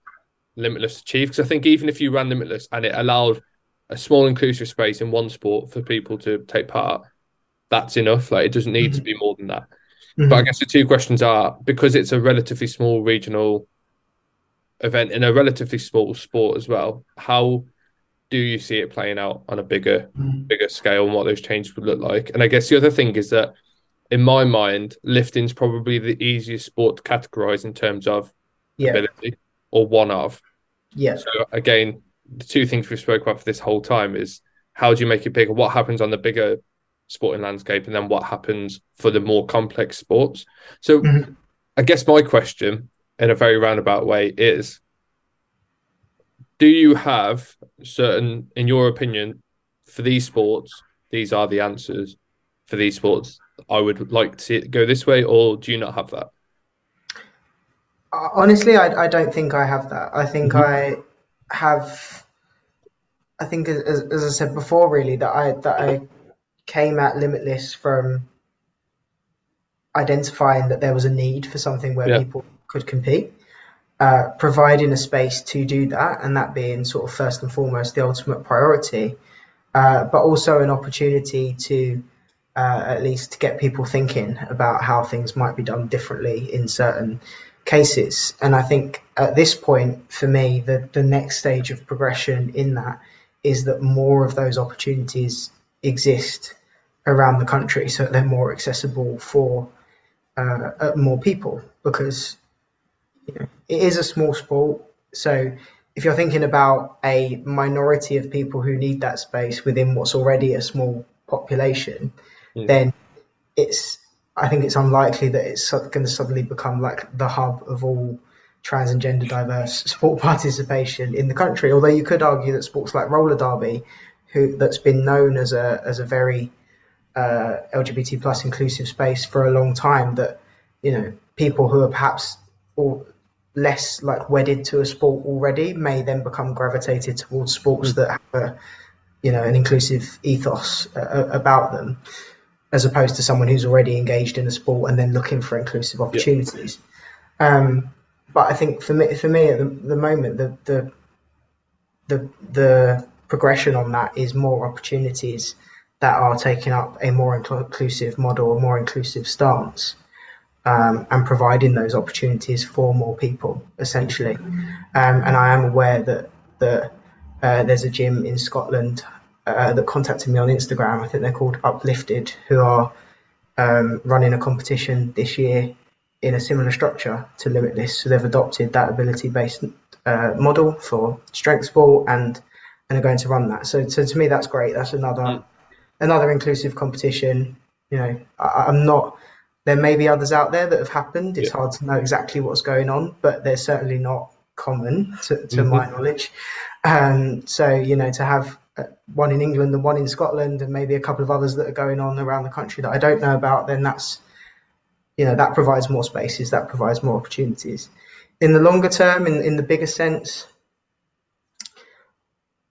Limitless achieved. Because I think even if you ran Limitless and it allowed a small inclusive space in one sport for people to take part, that's enough. Like it doesn't need mm-hmm. to be more than that. Mm-hmm. But I guess the two questions are because it's a relatively small regional event in a relatively small sport as well, how do you see it playing out on a bigger mm-hmm. bigger scale and what those changes would look like? And I guess the other thing is that in my mind, lifting's probably the easiest sport to categorize in terms of yeah. ability or one of. Yeah. So again, the two things we spoke about for this whole time is how do you make it bigger? What happens on the bigger sporting landscape, and then what happens for the more complex sports. So, mm-hmm. I guess my question, in a very roundabout way, is: Do you have certain, in your opinion, for these sports, these are the answers for these sports? I would like to see it go this way, or do you not have that? Honestly, I, I don't think I have that. I think hmm I have. I think, as, as I said before, really that I that I came at Limitless from identifying that there was a need for something where Yeah. people could compete, uh, providing a space to do that, and that being sort of first and foremost the ultimate priority, uh, but also an opportunity to uh, at least get people thinking about how things might be done differently in certain cases. And I think at this point, for me, the, the next stage of progression in that is that more of those opportunities exist around the country so that they're more accessible for uh, uh, more people because you know, it is a small sport. So if you're thinking about a minority of people who need that space within what's already a small population, Mm. then it's I think it's unlikely that it's going to suddenly become like the hub of all trans and gender diverse sport participation in the country. Although you could argue that sports like roller derby, who that's been known as a as a very uh, LGBT plus inclusive space for a long time, that you know people who are perhaps all less like wedded to a sport already may then become gravitated towards sports Mm. that have a you know an inclusive ethos uh, about them as opposed to someone who's already engaged in a sport and then looking for inclusive opportunities. Um, but I think for me, for me at the, the moment, the, the the the progression on that is more opportunities that are taking up a more inclusive model, a more inclusive stance, um, and providing those opportunities for more people, essentially. Um, and I am aware that that uh, there's a gym in Scotland uh, that contacted me on Instagram. I think they're called Uplifted, who are um, running a competition this year in a similar structure to Limitless. So they've adopted that ability-based uh, model for strength sport and and are going to run that. So, so to me, that's great. That's another Mm. Another inclusive competition. You know, I, I'm not. There may be others out there that have happened. It's Yeah. hard to know exactly what's going on, but they're certainly not common to, to Mhm. my knowledge. Um, so you know, to have uh, one in England and one in Scotland, and maybe a couple of others that are going on around the country that I don't know about, then that's you know that provides more spaces, that provides more opportunities. In the longer term, in in the bigger sense,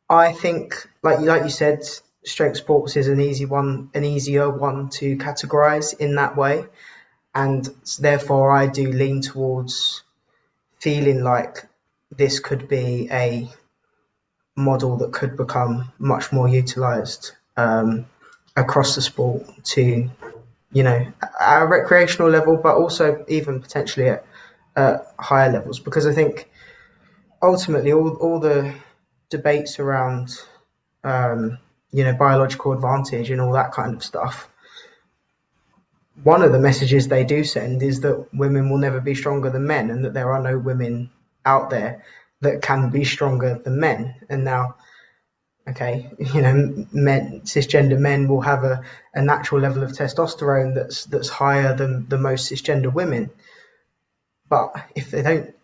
I think, like like you said, strength sports is an easy one, an easier one to categorize in that way, and therefore I do lean towards feeling like this could be a model that could become much more utilized um, across the sport to, you know, at a recreational level, but also even potentially at, higher levels, because I think ultimately all all the debates around um, you know biological advantage and all that kind of stuff. One of the messages they do send is that women will never be stronger than men and that there are no women out there that can be stronger than men. And now okay you know men cisgender men will have a, a natural level of testosterone that's that's higher than the most cisgender women. But if they don't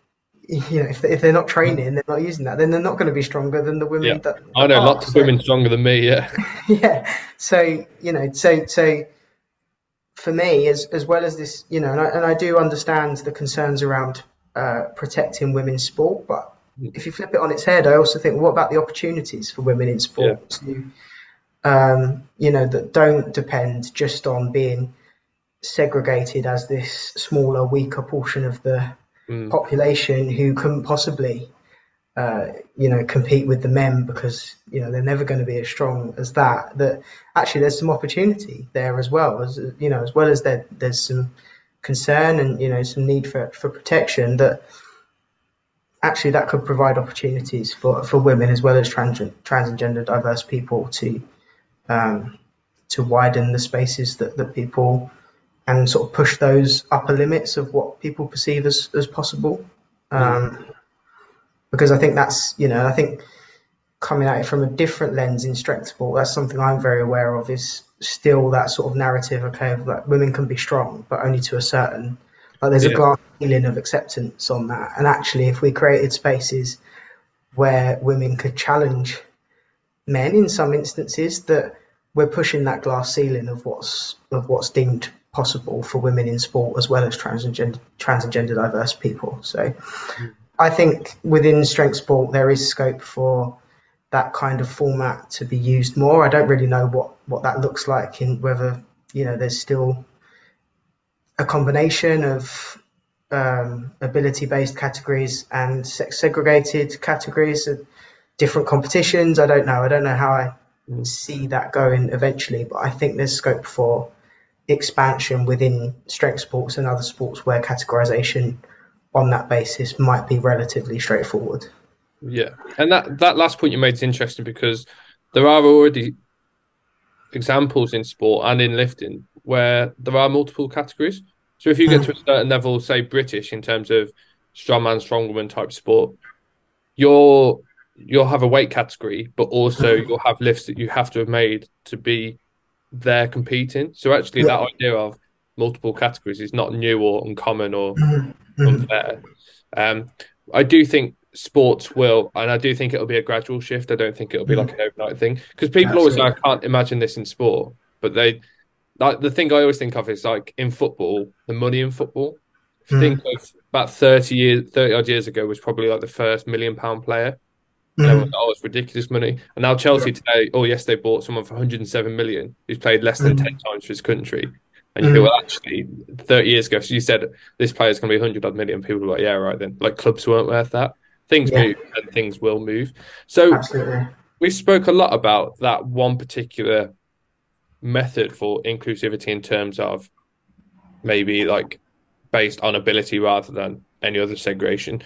you know if, they, if they're not training they're not using that then they're not going to be stronger than the women Yeah. that, I know are. lots of women stronger than me. Yeah. yeah so you know so so for me as as well as this you know and I, and I do understand the concerns around uh, protecting women's sport but if you flip it on its head I also think what about the opportunities for women in sport to um, you know that don't depend just on being segregated as this smaller weaker portion of the Mm. population who couldn't possibly uh, you know compete with the men because you know they're never going to be as strong as that that actually there's some opportunity there as well as you know as well as there there's some concern and you know some need for for protection that actually that could provide opportunities for for women as well as trans trans and gender diverse people to um, to widen the spaces that that people and sort of push those upper limits of what people perceive as, as possible. Um, because I think that's, you know, I think coming at it from a different lens in strength sport, that's something I'm very aware of is still that sort of narrative, okay, of like women can be strong, but only to a certain, like there's a glass ceiling of acceptance on that. And actually, if we created spaces where women could challenge men in some instances that we're pushing that glass ceiling of what's of what's deemed possible for women in sport as well as trans and gender, trans and gender diverse people. So I think within strength sport there is scope for that kind of format to be used more. I don't really know what what that looks like in whether you know there's still a combination of um, ability based categories and sex segregated categories of different competitions. I don't know. I don't know how I see that going eventually, but I think there's scope for expansion within strength sports and other sports where categorization on that basis might be relatively straightforward. Yeah, and that that last point you made is interesting because there are already examples in sport and in lifting where there are multiple categories. So if you get to a certain level, say British in terms of strongman, strongwoman type sport, you'll you'll have a weight category, but also you'll have lifts that you have to have made to be there competing. So actually, yeah. that idea of multiple categories is not new or uncommon or mm-hmm. unfair. Um, I do think sports will, and I do think it'll be a gradual shift. I don't think it'll be like an overnight thing because people Absolutely. always say, I can't imagine this in sport, but they like the thing I always think of is like in football, the money in football. Mm. Think of about thirty years, thirty odd years ago was probably like the first million pound player. And oh, it's ridiculous money. And now Chelsea today, oh yes, they bought someone for 107 million who's played less than mm. 10 times for his country. And you mm. well, actually, 30 years ago, so you said this player's going to be 100 odd million. People were like, yeah, right then. Like clubs weren't worth that. Things yeah. move and things will move. So Absolutely. we spoke a lot about that one particular method for inclusivity in terms of maybe like based on ability rather than any other segregation.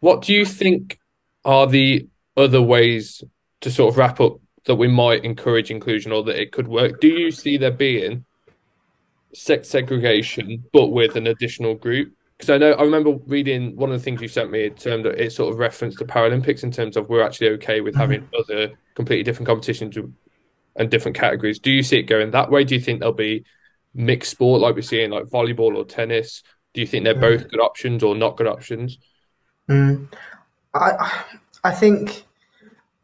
What do you think are the other ways to sort of wrap up that we might encourage inclusion or that it could work? Do you see there being sex segregation but with an additional group? Because I know I remember reading one of the things you sent me in terms of it sort of referenced the Paralympics in terms of we're actually okay with having mm-hmm. other completely different competitions and different categories. Do you see it going that way? Do you think there'll be mixed sport like we're seeing like volleyball or tennis? Do you think they're mm. both good options or not good options? Mm. I I think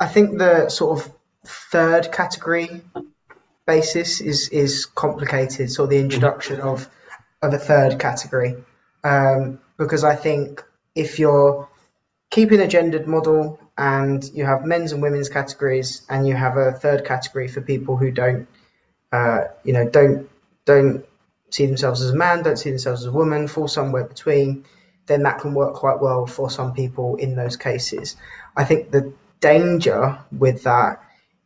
I think the sort of third category basis is is complicated. So the introduction of of a third category, um, because I think if you're keeping a gendered model and you have men's and women's categories, and you have a third category for people who don't, uh, you know, don't don't see themselves as a man, don't see themselves as a woman, fall somewhere between then that can work quite well for some people in those cases. I think the danger with that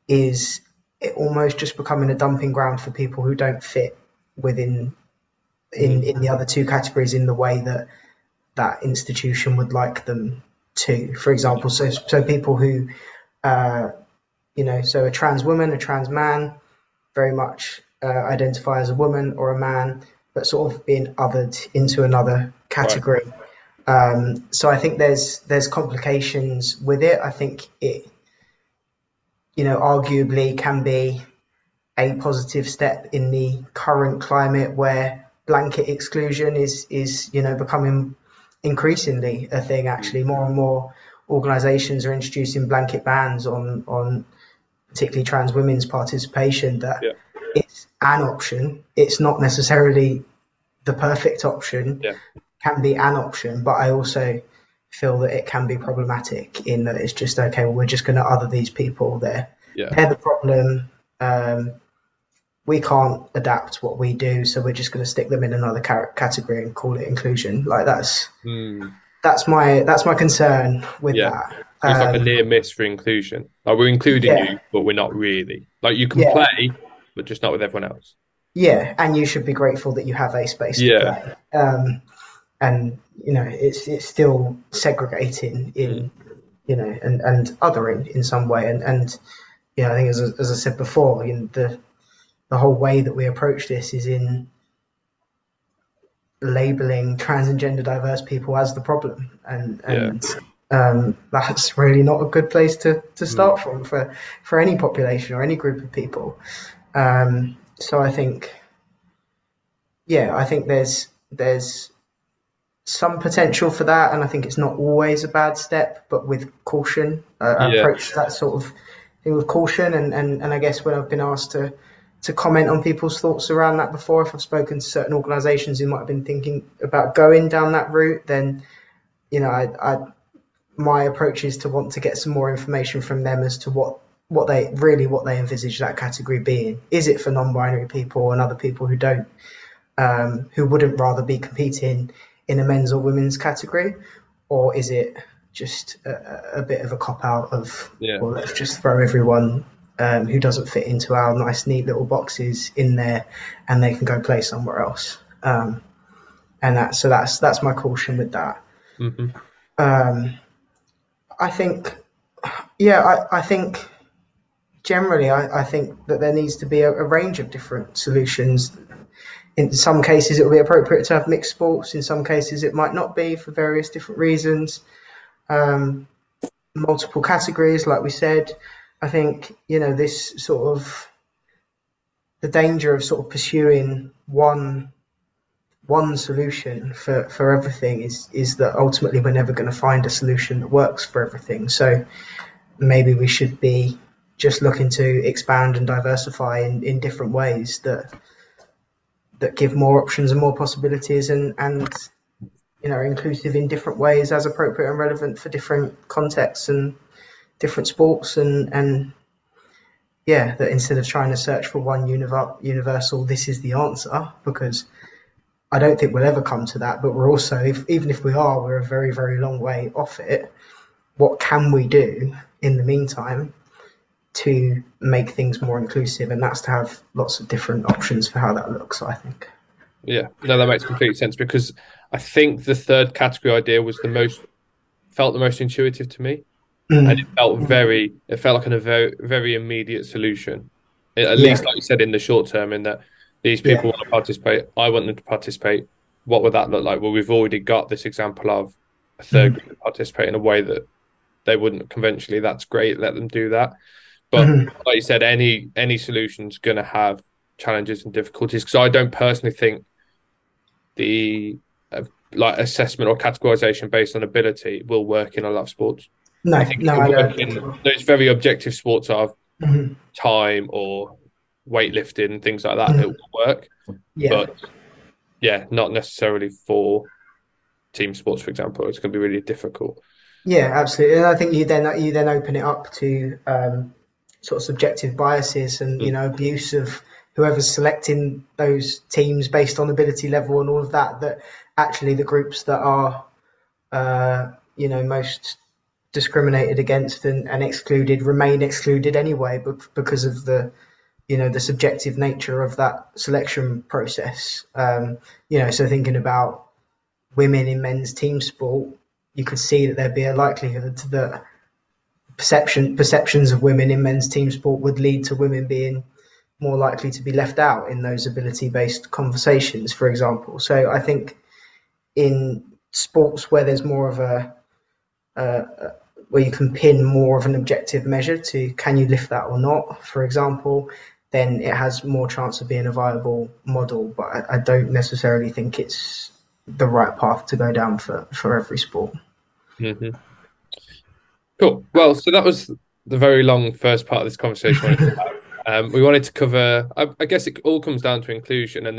is it almost just becoming a dumping ground for people who don't fit within in, in the other two categories in the way that that institution would like them to. For example, so so people who uh, you know, so a trans woman, a trans man, very much uh, identify as a woman or a man, but sort of being othered into another category. Right. Um, so I think there's there's complications with it. I think it, you know, arguably can be a positive step in the current climate where blanket exclusion is is you know becoming increasingly a thing. Actually, more and more organisations are introducing blanket bans on on particularly trans women's participation. That yeah. it's an option. It's not necessarily the perfect option. Yeah can be an option, but I also feel that it can be problematic in that it's just okay. Well, we're just going to other these people. They're yeah. they're the problem. Um, we can't adapt what we do, so we're just going to stick them in another category and call it inclusion. Like that's mm. that's my that's my concern with yeah. that. It's um, like a um, near miss for inclusion. Like we're including yeah. you, but we're not really. Like you can yeah. play, but just not with everyone else. Yeah, and you should be grateful that you have a space yeah. Um, and you know it's it's still segregating in you know and and othering in some way and and you know I think as as I said before know, the the whole way that we approach this is in labeling trans and gender diverse people as the problem and and yeah. um, that's really not a good place to to start mm. from for for any population or any group of people um, so I think yeah I think there's there's some potential for that, and I think it's not always a bad step, but with caution. Uh, yeah. approach that sort of thing with caution. And, and, and I guess when I've been asked to to comment on people's thoughts around that before, if I've spoken to certain organisations who might have been thinking about going down that route, then you know, I, I my approach is to want to get some more information from them as to what what they really what they envisage that category being. Is it for non-binary people and other people who don't um, who wouldn't rather be competing in a men's or women's category, or is it just a, a bit of a cop out of yeah. well, let's just throw everyone um, who doesn't fit into our nice neat little boxes in there, and they can go play somewhere else. Um, and that so that's that's my caution with that. Mm-hmm. Um, I think, yeah, I, I think generally, I, I, think that there needs to be a, a, range of different solutions. In some cases, it will be appropriate to have mixed sports. In some cases, it might not be for various different reasons. Um, multiple categories, like we said. I think you know this sort of the danger of sort of pursuing one one solution for, for everything is is that ultimately we're never going to find a solution that works for everything. So maybe we should be just looking to expand and diversify in, in different ways that that give more options and more possibilities and, and you know inclusive in different ways as appropriate and relevant for different contexts and different sports and and yeah that instead of trying to search for one universal this is the answer because I don't think we'll ever come to that, but we're also, if, even if we are, we're a very, very long way off it. What can we do in the meantime to make things more inclusive? And that's to have lots of different options for how that looks, I think. Yeah, no, that makes complete sense because I think the third category idea was the most, felt the most intuitive to me. Mm. And it felt very, it felt like a very, very immediate solution. At yeah. least, like you said, in the short term, in that these people yeah. want to participate. I want them to participate. What would that look like? Well, we've already got this example of a 3rd mm-hmm. group participate in a way that they wouldn't conventionally. That's great. Let them do that. But mm-hmm. like you said, any any solution's going to have challenges and difficulties. Because I don't personally think the uh, like assessment or categorization based on ability will work in a lot of sports. No, I think no, I don't. In those very objective sports of mm-hmm. time or weightlifting things like that, mm. it will work. Yeah. But yeah, not necessarily for team sports, for example. It's going to be really difficult. Yeah, absolutely. And I think you then you then open it up to um, sort of subjective biases and mm. you know abuse of whoever's selecting those teams based on ability level and all of that. That actually the groups that are uh, you know most discriminated against and, and excluded remain excluded anyway, but because of the you know the subjective nature of that selection process. Um, you know, so thinking about women in men's team sport, you could see that there'd be a likelihood that perception perceptions of women in men's team sport would lead to women being more likely to be left out in those ability based conversations, for example. So I think in sports where there's more of a, a where you can pin more of an objective measure to can you lift that or not, for example, then it has more chance of being a viable model. But I, I don't necessarily think it's the right path to go down for, for every sport. Mm-hmm. Cool. Well, so that was the very long first part of this conversation. um, we wanted to cover, I, I, guess it all comes down to inclusion and